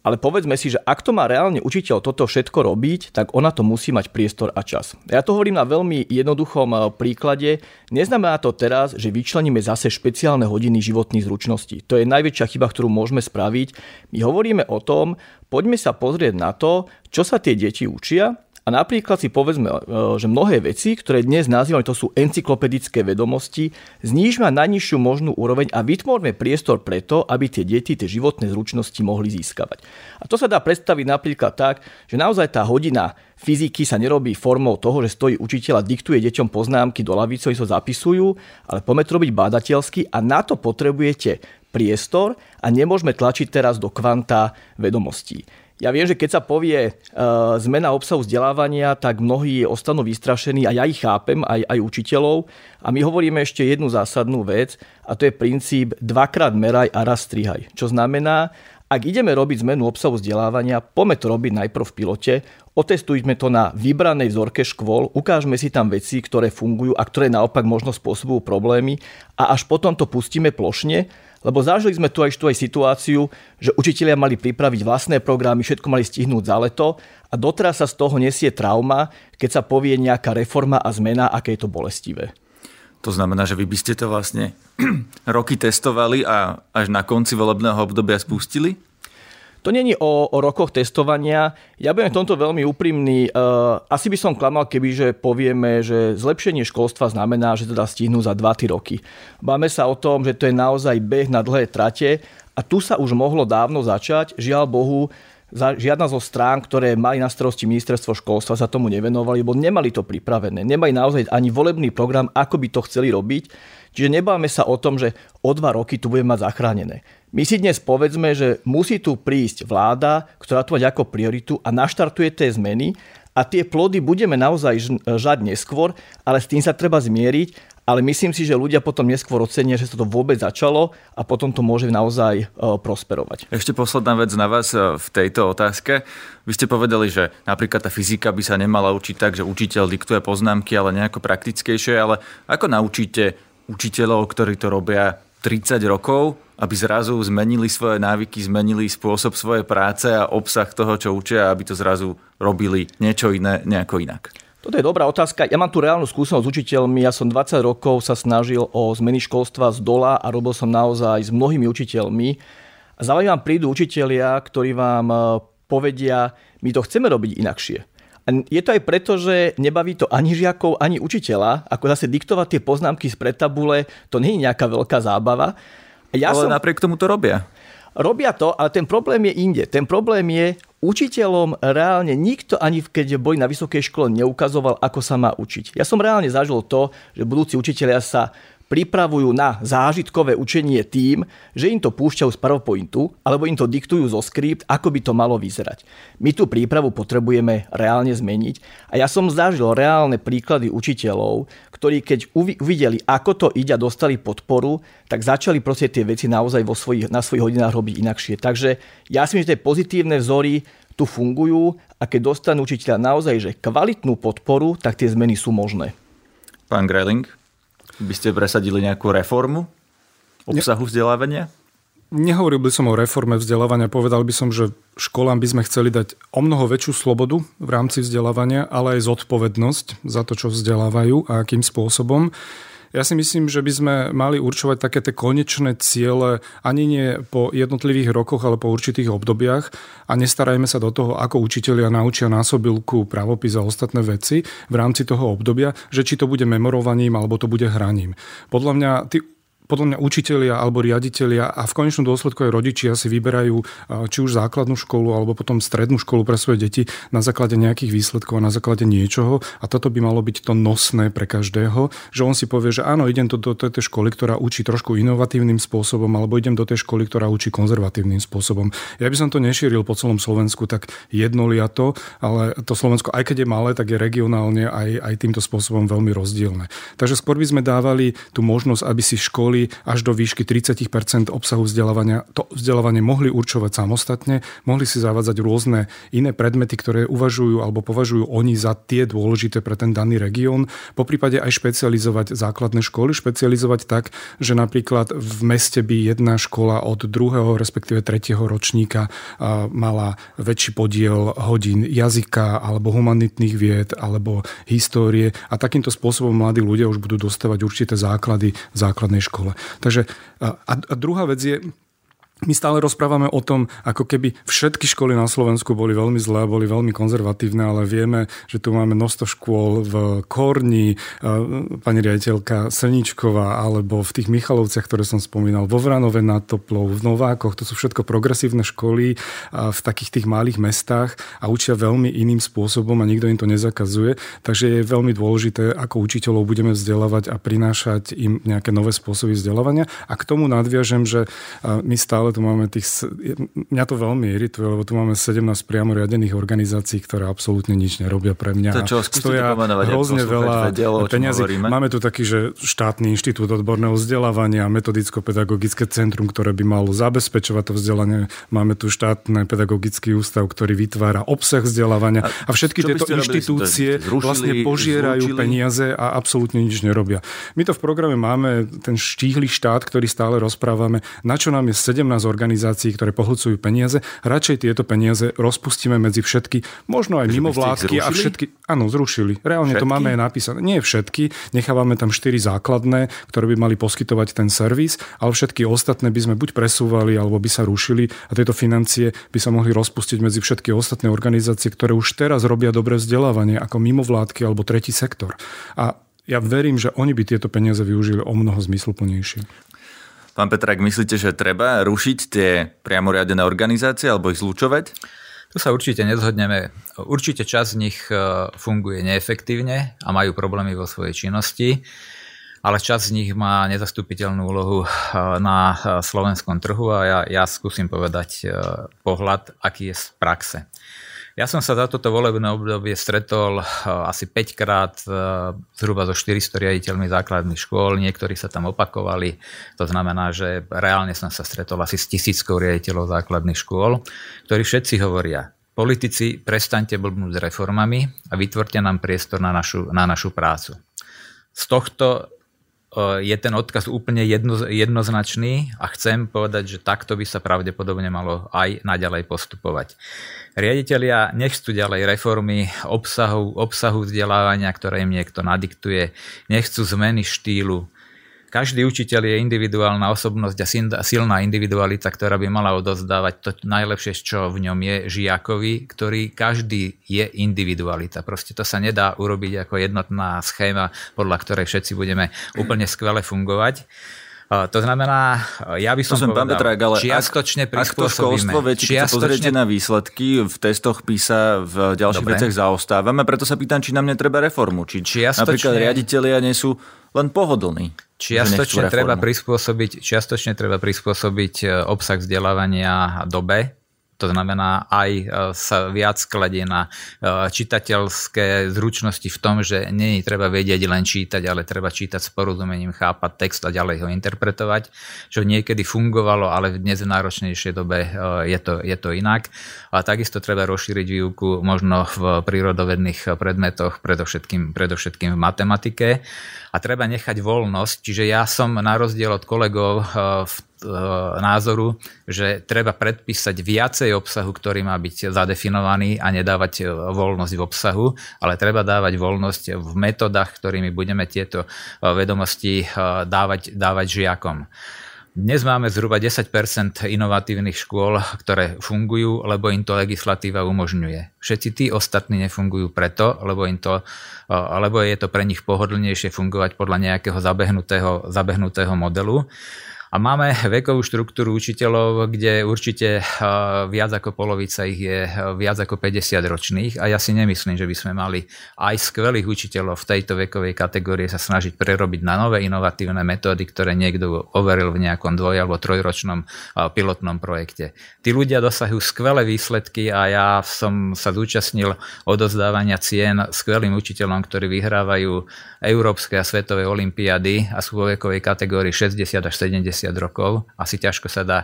Ale povedzme si, že ak to má reálne učiteľ toto všetko robiť, tak ona to musí mať priestor a čas. Ja to hovorím na veľmi jednoduchom príklade. Neznamená to teraz, že vyčleníme zase špeciálne hodiny životných zručností. To je najväčšia chyba, ktorú môžeme spraviť. My hovoríme o tom, poďme sa pozrieť na to, čo sa tie deti učia a napríklad si povedzme, e, že mnohé veci, ktoré dnes nazývame, to sú encyklopedické vedomosti, znížme na najnižšiu možnú úroveň a vytvorme priestor preto, aby tie deti tie životné zručnosti mohli získavať. A to sa dá predstaviť napríklad tak, že naozaj tá hodina fyziky sa nerobí formou toho, že stojí učiteľ a diktuje deťom poznámky do lavice, oni sa zapisujú, ale poďme to robiť bádateľsky a na to potrebujete priestor a nemôžeme tlačiť teraz do kvanta vedomostí. Ja viem, že keď sa povie uh, zmena obsahu vzdelávania, tak mnohí ostanú vystrašení a ja ich chápem, aj, aj učiteľov. A my hovoríme ešte jednu zásadnú vec a to je princíp dvakrát meraj a raz strihaj. Čo znamená, ak ideme robiť zmenu obsahu vzdelávania, poďme to robiť najprv v pilote, otestujme to na vybranej vzorke škôl, ukážme si tam veci, ktoré fungujú a ktoré naopak možno spôsobujú problémy a až potom to pustíme plošne lebo zažili sme tu aj, tu aj situáciu, že učitelia mali pripraviť vlastné programy, všetko mali stihnúť za leto a doteraz sa z toho nesie trauma, keď sa povie nejaká reforma a zmena, aké je to bolestivé. To znamená, že vy by ste to vlastne roky testovali a až na konci volebného obdobia spustili? To není o, o rokoch testovania. Ja budem v tomto veľmi úprimný. Uh, asi by som klamal, keby že povieme, že zlepšenie školstva znamená, že teda stihnú za 2-3 roky. Máme sa o tom, že to je naozaj beh na dlhé trate a tu sa už mohlo dávno začať. Žiaľ Bohu, žiadna zo strán, ktoré mali na starosti ministerstvo školstva, sa tomu nevenovali, lebo nemali to pripravené. Nemali naozaj ani volebný program, ako by to chceli robiť. Čiže nebáme sa o tom, že o dva roky tu budeme mať zachránené. My si dnes povedzme, že musí tu prísť vláda, ktorá tu mať ako prioritu a naštartuje tie zmeny a tie plody budeme naozaj žať neskôr, ale s tým sa treba zmieriť, ale myslím si, že ľudia potom neskôr ocenia, že sa to vôbec začalo a potom to môže naozaj e, prosperovať. Ešte posledná vec na vás e, v tejto otázke. Vy ste povedali, že napríklad tá fyzika by sa nemala učiť tak, že učiteľ diktuje poznámky, ale nejako praktickejšie, ale ako naučíte učiteľov, ktorí to robia 30 rokov, aby zrazu zmenili svoje návyky, zmenili spôsob svojej práce a obsah toho, čo učia, aby to zrazu robili niečo iné, nejako inak? Toto je dobrá otázka. Ja mám tu reálnu skúsenosť s učiteľmi. Ja som 20 rokov sa snažil o zmeny školstva z dola a robil som naozaj s mnohými učiteľmi. A zároveň vám prídu učitelia, ktorí vám e, povedia, my to chceme robiť inakšie. Je to aj preto, že nebaví to ani žiakov, ani učiteľa. Ako zase diktovať tie poznámky z pretabule, to nie je nejaká veľká zábava. Ja ale som... napriek tomu to robia. Robia to, ale ten problém je inde. Ten problém je, učiteľom reálne nikto, ani keď boli na vysokej škole, neukazoval, ako sa má učiť. Ja som reálne zažil to, že budúci učiteľia sa pripravujú na zážitkové učenie tým, že im to púšťajú z PowerPointu alebo im to diktujú zo skript, ako by to malo vyzerať. My tú prípravu potrebujeme reálne zmeniť a ja som zažil reálne príklady učiteľov, ktorí keď uvideli, ako to ide a dostali podporu, tak začali proste tie veci naozaj vo svojich, na svojich hodinách robiť inakšie. Takže ja si myslím, že tie pozitívne vzory tu fungujú a keď dostanú učiteľa naozaj že kvalitnú podporu, tak tie zmeny sú možné. Pán Greling? By ste presadili nejakú reformu obsahu vzdelávania? Nehovoril by som o reforme vzdelávania, povedal by som, že školám by sme chceli dať o mnoho väčšiu slobodu v rámci vzdelávania, ale aj zodpovednosť za to, čo vzdelávajú a akým spôsobom. Ja si myslím, že by sme mali určovať také tie konečné ciele ani nie po jednotlivých rokoch, ale po určitých obdobiach a nestarajme sa do toho, ako učitelia naučia násobilku, pravopis a ostatné veci v rámci toho obdobia, že či to bude memorovaním alebo to bude hraním. Podľa mňa tí podľa mňa učitelia alebo riaditeľia a v konečnom dôsledku aj rodičia si vyberajú či už základnú školu alebo potom strednú školu pre svoje deti na základe nejakých výsledkov a na základe niečoho a toto by malo byť to nosné pre každého, že on si povie, že áno, idem do, do, do tej školy, ktorá učí trošku inovatívnym spôsobom alebo idem do tej školy, ktorá učí konzervatívnym spôsobom. Ja by som to nešíril po celom Slovensku tak jednoliato, ale to Slovensko, aj keď je malé, tak je regionálne aj, aj týmto spôsobom veľmi rozdielne. Takže skôr by sme dávali tú možnosť, aby si školy až do výšky 30% obsahu vzdelávania to vzdelávanie mohli určovať samostatne, mohli si zavádzať rôzne iné predmety, ktoré uvažujú alebo považujú oni za tie dôležité pre ten daný región. Po prípade aj špecializovať základné školy, špecializovať tak, že napríklad v meste by jedna škola od druhého, respektíve tretieho ročníka mala väčší podiel hodín jazyka alebo humanitných vied alebo histórie a takýmto spôsobom mladí ľudia už budú dostávať určité základy v základnej škole. Takže a, a druhá vec je, my stále rozprávame o tom, ako keby všetky školy na Slovensku boli veľmi zlé, boli veľmi konzervatívne, ale vieme, že tu máme množstvo škôl v Korni, pani riaditeľka Srničková, alebo v tých Michalovciach, ktoré som spomínal, vo Vranove nad Toplou, v Novákoch, to sú všetko progresívne školy v takých tých malých mestách a učia veľmi iným spôsobom a nikto im to nezakazuje. Takže je veľmi dôležité, ako učiteľov budeme vzdelávať a prinášať im nejaké nové spôsoby vzdelávania. A k tomu nadviažem, že my stále tu máme tých... Mňa to veľmi irituje, lebo tu máme 17 priamo riadených organizácií, ktoré absolútne nič nerobia pre mňa. To čo, stoja hrozne veľa vedelo. Máme tu taký, že štátny inštitút odborného vzdelávania, metodicko-pedagogické centrum, ktoré by malo zabezpečovať to vzdelanie. Máme tu štátny pedagogický ústav, ktorý vytvára obsah vzdelávania. A, a všetky tieto inštitúcie zrušili, vlastne požierajú zrušili. peniaze a absolútne nič nerobia. My to v programe máme, ten štíhly štát, ktorý stále rozprávame, na čo nám je 17 z organizácií, ktoré pohlcujú peniaze. Radšej tieto peniaze rozpustíme medzi všetky, možno aj mimo vládky a všetky. Áno, zrušili. Reálne všetky? to máme aj napísané. Nie všetky, nechávame tam štyri základné, ktoré by mali poskytovať ten servis, ale všetky ostatné by sme buď presúvali, alebo by sa rušili a tieto financie by sa mohli rozpustiť medzi všetky ostatné organizácie, ktoré už teraz robia dobré vzdelávanie, ako mimovládky alebo tretí sektor. A ja verím, že oni by tieto peniaze využili o mnoho zmysluplnejšie. Pán Petrák, myslíte, že treba rušiť tie priamoriadené organizácie alebo ich zlučovať? Tu sa určite nezhodneme. Určite časť z nich e, funguje neefektívne a majú problémy vo svojej činnosti, ale časť z nich má nezastupiteľnú úlohu e, na e, slovenskom trhu a ja, ja skúsim povedať pohľad, aký je z praxe. Ja som sa za toto volebné obdobie stretol eh, asi 5 krát eh, zhruba so 400 riaditeľmi základných škôl, niektorí sa tam opakovali, to znamená, že reálne som sa stretol asi s tisíckou riaditeľov základných škôl, ktorí všetci hovoria, politici, prestaňte blbnúť s reformami a vytvorte nám priestor na našu, na našu prácu. Z tohto je ten odkaz úplne jedno, jednoznačný a chcem povedať, že takto by sa pravdepodobne malo aj naďalej postupovať. Riaditeľia nechcú ďalej reformy obsahu, obsahu vzdelávania, ktoré im niekto nadiktuje, nechcú zmeny štýlu. Každý učiteľ je individuálna osobnosť a silná individualita, ktorá by mala odozdávať to najlepšie, čo v ňom je žiakovi, ktorý každý je individualita. Proste to sa nedá urobiť ako jednotná schéma, podľa ktorej všetci budeme úplne skvele fungovať. To znamená, ja by som to povedal, Petrák, ale čiastočne ak, ak to školstvo, viete, keď sa pozriete na výsledky, v testoch PISA v ďalších Dobre. veciach zaostávame, preto sa pýtam, či nám netreba reformu. Či čiastočne... napríklad riaditeľia nie sú len pohodlní. Čiastočne treba, prispôsobiť, čiastočne treba prispôsobiť e, obsah vzdelávania dobe, to znamená, aj e, sa viac kladie na e, čitateľské zručnosti v tom, že nie je treba vedieť len čítať, ale treba čítať s porozumením, chápať text a ďalej ho interpretovať, čo niekedy fungovalo, ale dnes v náročnejšej dobe e, je to, je to inak. A takisto treba rozšíriť výuku možno v prírodovedných predmetoch, predovšetkým, predovšetkým v matematike. A treba nechať voľnosť, čiže ja som na rozdiel od kolegov v názoru, že treba predpísať viacej obsahu, ktorý má byť zadefinovaný a nedávať e, voľnosť v obsahu, ale treba dávať voľnosť v metodách, ktorými budeme tieto e, vedomosti dávať, dávať žiakom. Dnes máme zhruba 10% inovatívnych škôl, ktoré fungujú, lebo im to legislatíva umožňuje. Všetci tí ostatní nefungujú preto, lebo, im to, lebo je to pre nich pohodlnejšie fungovať podľa nejakého zabehnutého, zabehnutého modelu. A máme vekovú štruktúru učiteľov, kde určite viac ako polovica ich je viac ako 50 ročných a ja si nemyslím, že by sme mali aj skvelých učiteľov v tejto vekovej kategórie sa snažiť prerobiť na nové inovatívne metódy, ktoré niekto overil v nejakom dvoj- alebo trojročnom pilotnom projekte. Tí ľudia dosahujú skvelé výsledky a ja som sa zúčastnil odozdávania cien skvelým učiteľom, ktorí vyhrávajú európske a svetové olimpiady a sú vo vekovej kategórii 60 až 70 50 rokov. Asi ťažko sa dá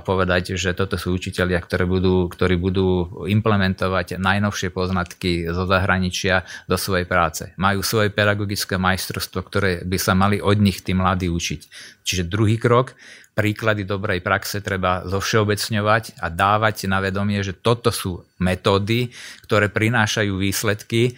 povedať, že toto sú učiteľia, ktorí budú, ktorí budú implementovať najnovšie poznatky zo zahraničia do svojej práce. Majú svoje pedagogické majstrovstvo, ktoré by sa mali od nich tí mladí učiť. Čiže druhý krok, príklady dobrej praxe treba zovšeobecňovať a dávať na vedomie, že toto sú metódy, ktoré prinášajú výsledky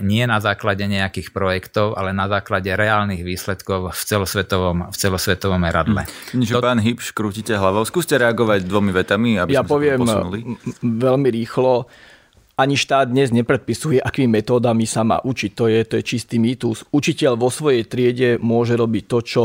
nie na základe nejakých projektov, ale na základe reálnych výsledkov v celosvetovom, v celosvetovom meradle. Hm. to... pán Hybš, krútite hlavou. Skúste reagovať dvomi vetami, aby ja sme poviem sa posunuli. veľmi rýchlo. Ani štát dnes nepredpisuje, akými metódami sa má učiť. To je, to je čistý mýtus. Učiteľ vo svojej triede môže robiť to, čo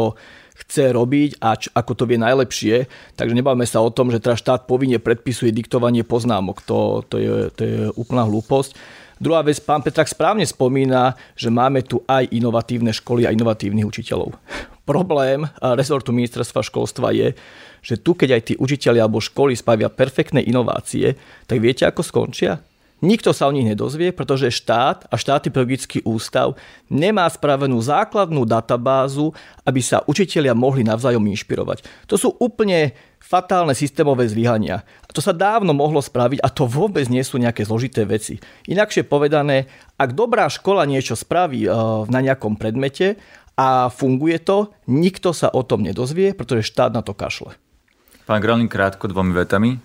chce robiť a č- ako to vie najlepšie. Takže nebavme sa o tom, že teda štát povinne predpisuje diktovanie poznámok. To, to, je, to je úplná hlúposť. Druhá vec, pán Petrak správne spomína, že máme tu aj inovatívne školy a inovatívnych učiteľov. Problém rezortu ministerstva školstva je, že tu, keď aj tí učiteľi alebo školy spavia perfektné inovácie, tak viete, ako skončia? Nikto sa o nich nedozvie, pretože štát a štátny pedagogický ústav nemá spravenú základnú databázu, aby sa učitelia mohli navzájom inšpirovať. To sú úplne fatálne systémové zlyhania. To sa dávno mohlo spraviť a to vôbec nie sú nejaké zložité veci. Inakšie povedané, ak dobrá škola niečo spraví eh, na nejakom predmete a funguje to, nikto sa o tom nedozvie, pretože štát na to kašle. Pán Gralín, krátko dvomi vetami.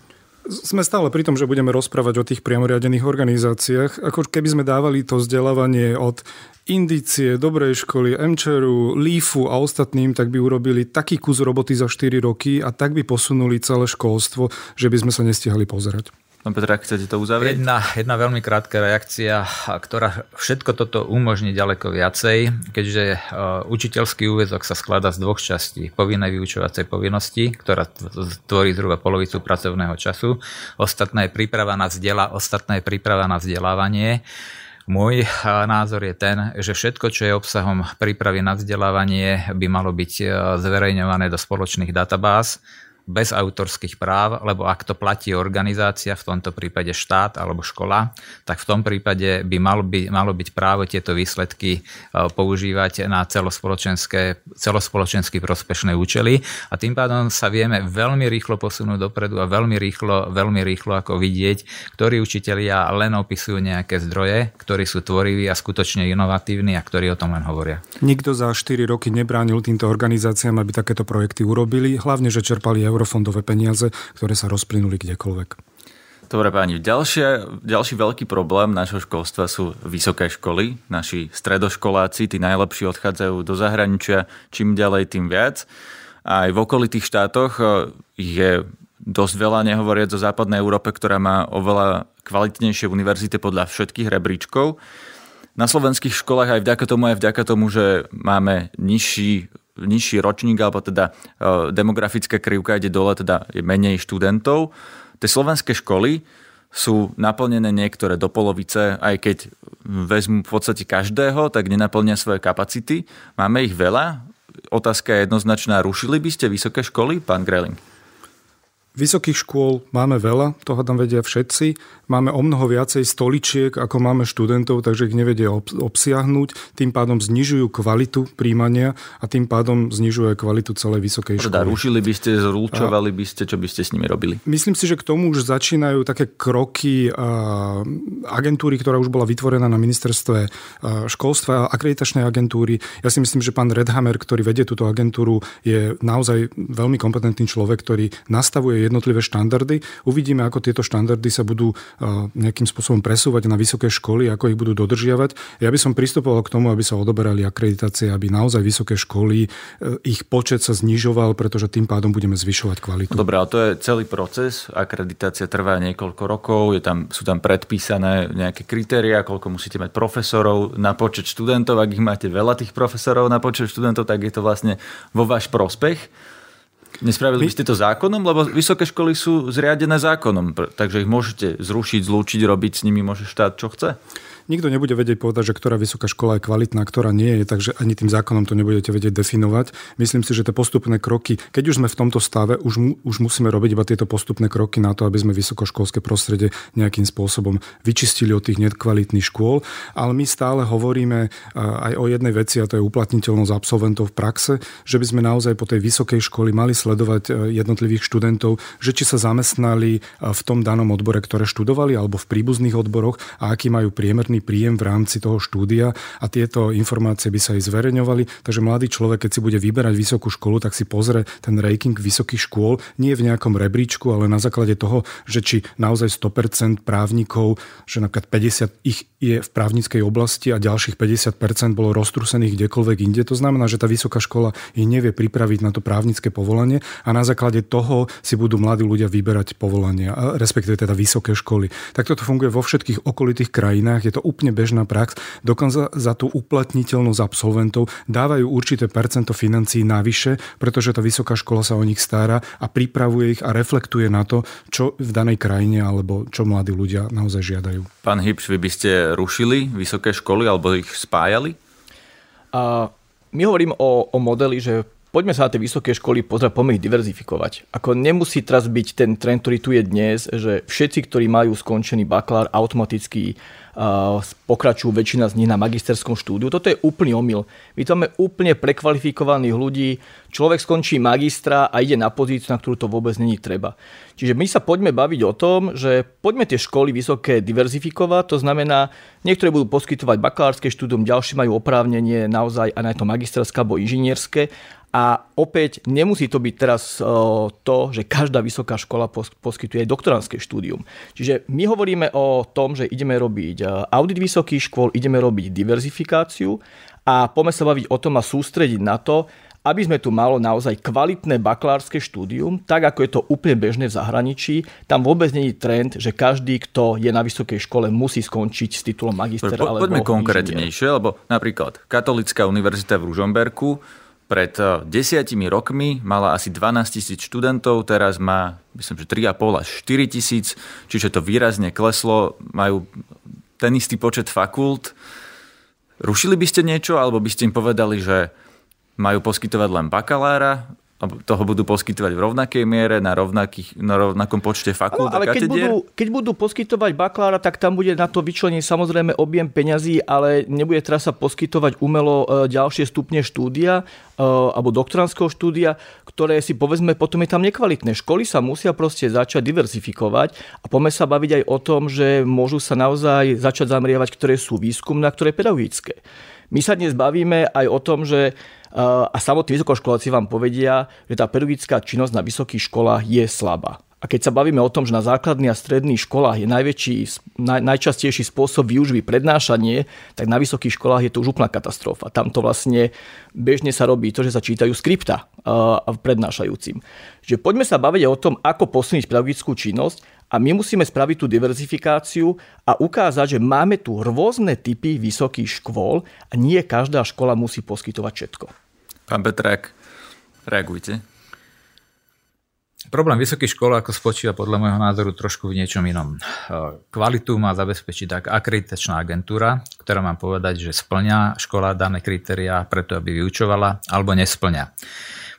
Sme stále pri tom, že budeme rozprávať o tých priamoriadených organizáciách. Ako keby sme dávali to vzdelávanie od Indície, Dobrej školy, MČRu, LEAFu a ostatným, tak by urobili taký kus roboty za 4 roky a tak by posunuli celé školstvo, že by sme sa nestihali pozerať. Pán Petra, chcete to uzavrieť? Jedna, jedna veľmi krátka reakcia, ktorá všetko toto umožní ďaleko viacej, keďže e, učiteľský úvezok sa skladá z dvoch častí. Povinnej vyučovacej povinnosti, ktorá tvorí zhruba polovicu pracovného času. Ostatná je príprava na vzdela, ostatná je príprava na vzdelávanie. Môj e, názor je ten, že všetko, čo je obsahom prípravy na vzdelávanie, by malo byť e, zverejňované do spoločných databáz bez autorských práv, lebo ak to platí organizácia, v tomto prípade štát alebo škola, tak v tom prípade by malo, by, malo byť právo tieto výsledky e, používať na celospoločenské, celospoločensky prospešné účely a tým pádom sa vieme veľmi rýchlo posunúť dopredu a veľmi rýchlo, veľmi rýchlo ako vidieť, ktorí učitelia len opisujú nejaké zdroje, ktorí sú tvoriví a skutočne inovatívni a ktorí o tom len hovoria. Nikto za 4 roky nebránil týmto organizáciám, aby takéto projekty urobili, hlavne, že čerpali euro eurofondové peniaze, ktoré sa rozplynuli kdekoľvek. Dobre páni, ďalšie, ďalší veľký problém našho školstva sú vysoké školy. Naši stredoškoláci, tí najlepší odchádzajú do zahraničia, čím ďalej, tým viac. Aj v okolitých štátoch eh, je dosť veľa, nehovoriac o západnej Európe, ktorá má oveľa kvalitnejšie univerzity podľa všetkých rebríčkov. Na slovenských školách aj vďaka tomu, aj vďaka tomu, že máme nižší nižší ročník, alebo teda e, demografická krivka ide dole, teda je menej študentov. Tie slovenské školy sú naplnené niektoré do polovice, aj keď vezmu v podstate každého, tak nenaplnia svoje kapacity. Máme ich veľa. Otázka je jednoznačná. Rušili by ste vysoké školy, pán Greling? Vysokých škôl máme veľa, to tam vedia všetci. Máme o mnoho viacej stoličiek, ako máme študentov, takže ich nevedia obsiahnuť. Tým pádom znižujú kvalitu príjmania a tým pádom znižujú aj kvalitu celej vysokej školy. Teda rušili by ste, zrúčovali by ste, čo by ste s nimi robili? Myslím si, že k tomu už začínajú také kroky agentúry, ktorá už bola vytvorená na ministerstve školstva, akreditačnej agentúry. Ja si myslím, že pán Redhammer, ktorý vedie túto agentúru, je naozaj veľmi kompetentný človek, ktorý nastavuje jednotlivé štandardy. Uvidíme, ako tieto štandardy sa budú nejakým spôsobom presúvať na vysoké školy, ako ich budú dodržiavať. Ja by som pristupoval k tomu, aby sa odoberali akreditácie, aby naozaj vysoké školy, e, ich počet sa znižoval, pretože tým pádom budeme zvyšovať kvalitu. Dobre, ale to je celý proces. Akreditácia trvá niekoľko rokov, je tam, sú tam predpísané nejaké kritéria, koľko musíte mať profesorov na počet študentov. Ak ich máte veľa tých profesorov na počet študentov, tak je to vlastne vo váš prospech. Nespravili by ste to zákonom, lebo vysoké školy sú zriadené zákonom, takže ich môžete zrušiť, zlúčiť, robiť s nimi môže štát, čo chce nikto nebude vedieť povedať, že ktorá vysoká škola je kvalitná, ktorá nie je, takže ani tým zákonom to nebudete vedieť definovať. Myslím si, že tie postupné kroky, keď už sme v tomto stave, už, mu, už musíme robiť iba tieto postupné kroky na to, aby sme vysokoškolské prostredie nejakým spôsobom vyčistili od tých nekvalitných škôl. Ale my stále hovoríme eh, aj o jednej veci, a to je uplatniteľnosť absolventov v praxe, že by sme naozaj po tej vysokej školy mali sledovať eh, jednotlivých študentov, že či sa zamestnali eh, v tom danom odbore, ktoré študovali, alebo v príbuzných odboroch a aký majú priemerný príjem v rámci toho štúdia a tieto informácie by sa aj zverejňovali. Takže mladý človek, keď si bude vyberať vysokú školu, tak si pozrie ten ranking vysokých škôl nie v nejakom rebríčku, ale na základe toho, že či naozaj 100% právnikov, že napríklad 50 ich je v právnickej oblasti a ďalších 50% bolo roztrusených kdekoľvek inde. To znamená, že tá vysoká škola ich nevie pripraviť na to právnické povolanie a na základe toho si budú mladí ľudia vyberať povolania, respektíve teda vysoké školy. Tak toto funguje vo všetkých okolitých krajinách, je to úplne bežná prax. Dokonca za tú uplatniteľnosť absolventov dávajú určité percento financií navyše, pretože tá vysoká škola sa o nich stará a pripravuje ich a reflektuje na to, čo v danej krajine alebo čo mladí ľudia naozaj žiadajú. Pán Hybš, vy by ste rušili vysoké školy alebo ich spájali? A my hovorím o, o modeli, že poďme sa na tie vysoké školy pozrieť, poďme ich diverzifikovať. Ako nemusí teraz byť ten trend, ktorý tu je dnes, že všetci, ktorí majú skončený bakalár, automaticky pokračujú väčšina z nich na magisterskom štúdiu. Toto je úplný omyl. My tu máme úplne prekvalifikovaných ľudí. Človek skončí magistra a ide na pozíciu, na ktorú to vôbec není treba. Čiže my sa poďme baviť o tom, že poďme tie školy vysoké diverzifikovať. To znamená, niektoré budú poskytovať bakalárske štúdium, ďalšie majú oprávnenie naozaj aj na to magisterské alebo inžinierské a opäť nemusí to byť teraz to, že každá vysoká škola poskytuje aj doktoránske štúdium. Čiže my hovoríme o tom, že ideme robiť audit vysokých škôl, ideme robiť diverzifikáciu a poďme sa baviť o tom a sústrediť na to, aby sme tu malo naozaj kvalitné bakalárske štúdium, tak ako je to úplne bežné v zahraničí. Tam vôbec není trend, že každý, kto je na vysokej škole, musí skončiť s titulom magister po, alebo Poďme konkrétnejšie, lebo napríklad Katolická univerzita v Ružomberku pred eh, desiatimi rokmi mala asi 12 tisíc študentov, teraz má myslím, že 3,5 až 4 tisíc, čiže to výrazne kleslo, majú ten istý počet fakult. Rušili by ste niečo, alebo by ste im povedali, že majú poskytovať len bakalára toho budú poskytovať v rovnakej miere, na, rovnakých, na rovnakom počte fakult ale, ale keď budú, keď budú poskytovať bakalára, tak tam bude na to vyčlenený samozrejme objem peňazí, ale nebude teraz sa poskytovať umelo e, ďalšie stupne štúdia e, alebo doktoránskeho štúdia, ktoré si povedzme potom je tam nekvalitné. Školy sa musia proste začať diversifikovať a poďme sa baviť aj o tom, že môžu sa naozaj začať zamrievať, ktoré sú výskumné a ktoré pedagogické. My sa dnes bavíme aj o tom, že a samotní vysokoškoláci vám povedia, že tá pedagogická činnosť na vysokých školách je slabá. A keď sa bavíme o tom, že na základných a stredných školách je najväčší, naj, najčastejší spôsob výužby prednášanie, tak na vysokých školách je to už úplná katastrofa. Tam to vlastne bežne sa robí to, že sa čítajú skripta uh, prednášajúcim. Že poďme sa baviť o tom, ako posilniť pedagogickú činnosť a my musíme spraviť tú diverzifikáciu a ukázať, že máme tu rôzne typy vysokých škôl a nie každá škola musí poskytovať všetko. Pán Petrák, reagujte. Problém vysokých škôl ako spočíva podľa môjho názoru trošku v niečom inom. Kvalitu má zabezpečiť tak akreditačná agentúra, ktorá má povedať, že splňa škola dané kritériá preto, aby vyučovala, alebo nesplňa.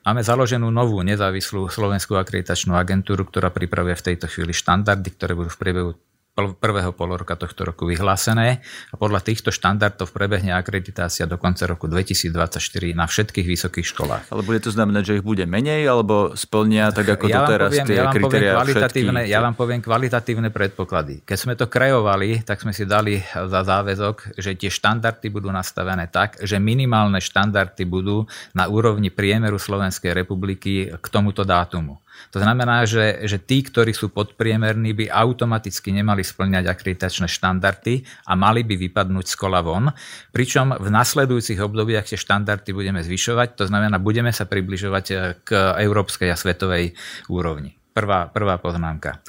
Máme založenú novú nezávislú slovenskú akreditačnú agentúru, ktorá pripravuje v tejto chvíli štandardy, ktoré budú v priebehu prvého poloroka tohto roku vyhlásené a podľa týchto štandardov prebehne akreditácia do konca roku 2024 na všetkých vysokých školách. Ale bude to znamenať, že ich bude menej alebo splnia tak ako ja doteraz poviem, tie ja kritéria kvalitatívne, Ja vám poviem kvalitatívne predpoklady. Keď sme to kreovali, tak sme si dali za záväzok, že tie štandardy budú nastavené tak, že minimálne štandardy budú na úrovni priemeru Slovenskej republiky k tomuto dátumu. To znamená, že, že tí, ktorí sú podpriemerní, by automaticky nemali splňať akreditačné štandardy a mali by vypadnúť z kola von. Pričom v nasledujúcich obdobiach tie štandardy budeme zvyšovať, to znamená, budeme sa približovať k európskej a svetovej úrovni. Prvá, prvá poznámka.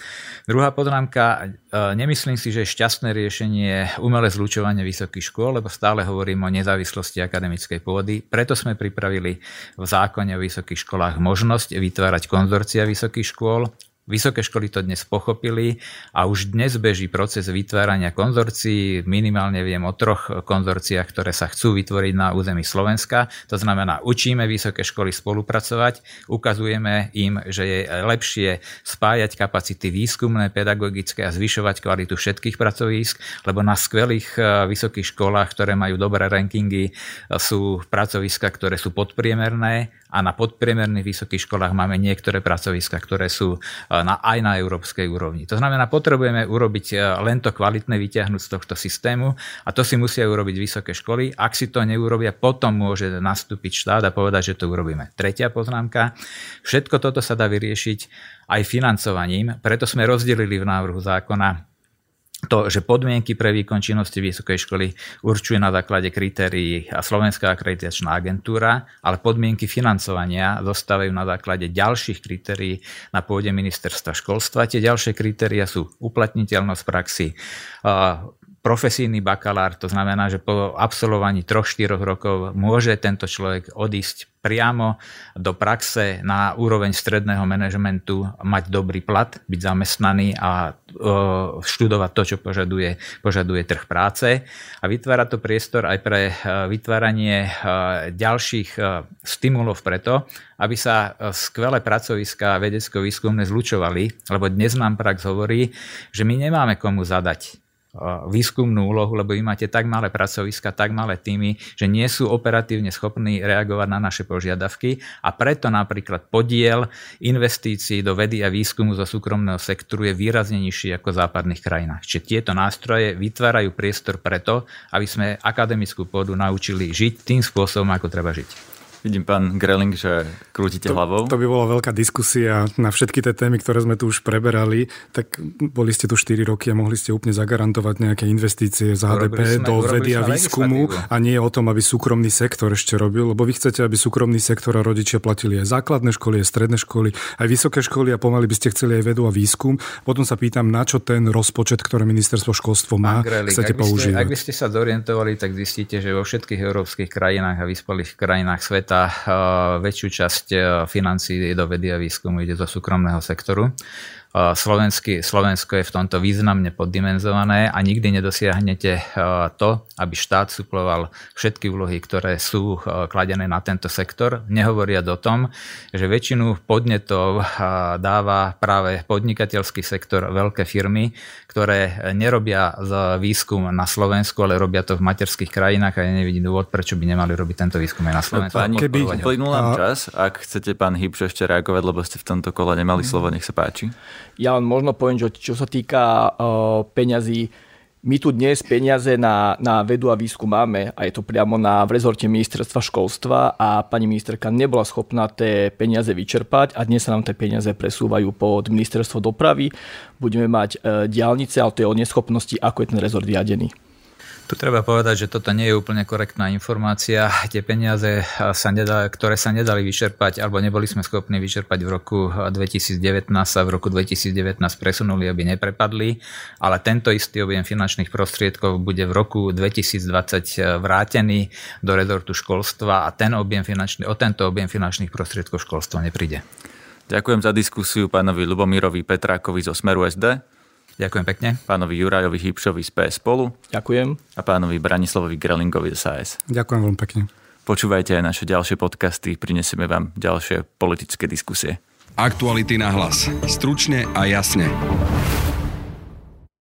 Druhá poznámka, e, nemyslím si, že je šťastné riešenie umelé zlučovanie vysokých škôl, lebo stále hovorím o nezávislosti akademickej pôdy. Preto sme pripravili v zákone o vysokých školách možnosť vytvárať konzorcia vysokých škôl Vysoké školy to dnes pochopili a už dnes beží proces vytvárania konzorcií. Minimálne viem o troch konzorciách, ktoré sa chcú vytvoriť na území Slovenska. To znamená, učíme vysoké školy spolupracovať, ukazujeme im, že je lepšie spájať kapacity výskumné, pedagogické a zvyšovať kvalitu všetkých pracovísk, lebo na skvelých e, vysokých školách, ktoré majú dobré rankingy, sú pracoviska, ktoré sú podpriemerné a na podpriemerných vysokých školách máme niektoré pracoviska, ktoré sú na, aj na európskej úrovni. To znamená, potrebujeme urobiť len to kvalitné vyťahnuť z tohto systému a to si musia urobiť vysoké školy. Ak si to neurobia, potom môže nastúpiť štát a povedať, že to urobíme. Tretia poznámka. Všetko toto sa dá vyriešiť aj financovaním, preto sme rozdelili v návrhu zákona to, že podmienky pre výkon činnosti vysokej školy určuje na základe kritérií Slovenská akreditačná agentúra, ale podmienky financovania zostávajú na základe ďalších kritérií na pôde ministerstva školstva. Tie ďalšie kritéria sú uplatniteľnosť praxi, profesijný bakalár, to znamená, že po absolvovaní 3-4 rokov môže tento človek odísť priamo do praxe na úroveň stredného manažmentu, mať dobrý plat, byť zamestnaný a študovať to, čo požaduje, požaduje trh práce. A vytvára to priestor aj pre vytváranie ďalších stimulov preto, aby sa skvelé pracoviská vedecko-výskumné zlučovali, lebo dnes nám prax hovorí, že my nemáme komu zadať výskumnú úlohu, lebo vy máte tak malé pracoviska, tak malé týmy, že nie sú operatívne schopní reagovať na naše požiadavky a preto napríklad podiel investícií do vedy a výskumu zo súkromného sektoru je výrazne nižší ako v západných krajinách. Čiže tieto nástroje vytvárajú priestor preto, aby sme akademickú pôdu naučili žiť tým spôsobom, ako treba žiť. Vidím, pán Greling, že krútite to, hlavou. To by bola veľká diskusia na všetky tie témy, ktoré sme tu už preberali. Tak boli ste tu 4 roky a mohli ste úplne zagarantovať nejaké investície z HDP sme, do vedy a výskumu a nie o tom, aby súkromný sektor ešte robil, lebo vy chcete, aby súkromný sektor a rodičia platili aj základné školy, aj stredné školy, aj vysoké školy a pomaly by ste chceli aj vedu a výskum. Potom sa pýtam, na čo ten rozpočet, ktoré ministerstvo školstvo má, Greling, chcete ak používať. Ste, ak by ste sa zorientovali, tak zistíte, že vo všetkých európskych krajinách a vyspelých krajinách sveta sveta väčšiu časť financí do vedy a výskumu ide zo súkromného sektoru. Slovenský, Slovensko je v tomto významne poddimenzované a nikdy nedosiahnete e, to, aby štát suploval všetky úlohy, ktoré sú e, kladené na tento sektor. Nehovoria o tom, že väčšinu podnetov dáva práve podnikateľský sektor veľké firmy, ktoré nerobia výskum na Slovensku, ale robia to v materských krajinách a ja nevidím dôvod, prečo by nemali robiť tento výskum aj na Slovensku. Pani, keby plynul nám čas, ak chcete pán Hybš ešte reagovať, lebo ste v tomto kole nemali slovo, nech sa páči. Ja len možno poviem, že čo sa týka uh, peňazí, my tu dnes peniaze na, na vedu a výskum máme a je to priamo na, v rezorte ministerstva školstva a pani ministerka nebola schopná tie peniaze vyčerpať a dnes sa nám tie peniaze presúvajú pod ministerstvo dopravy. Budeme mať e, diálnice, ale to je o neschopnosti, ako je ten rezort riadený. Tu treba povedať, že toto nie je úplne korektná informácia. Tie peniaze, sa nedali, ktoré sa nedali vyčerpať, alebo neboli sme schopní vyčerpať v roku 2019 sa v roku 2019 presunuli, aby neprepadli, ale tento istý objem finančných prostriedkov bude v roku 2020 vrátený do rezortu školstva a ten objem finančný, o tento objem finančných prostriedkov školstva nepríde. Ďakujem za diskusiu pánovi Lubomírovi Petrákovi zo Smeru SD. Ďakujem pekne. Pánovi Jurajovi Hybšovi z PS Spolu. Ďakujem. A pánovi Branislavovi Grelingovi z SAS. Ďakujem veľmi pekne. Počúvajte aj naše ďalšie podcasty, prinesieme vám ďalšie politické diskusie. Aktuality na hlas. Stručne a jasne.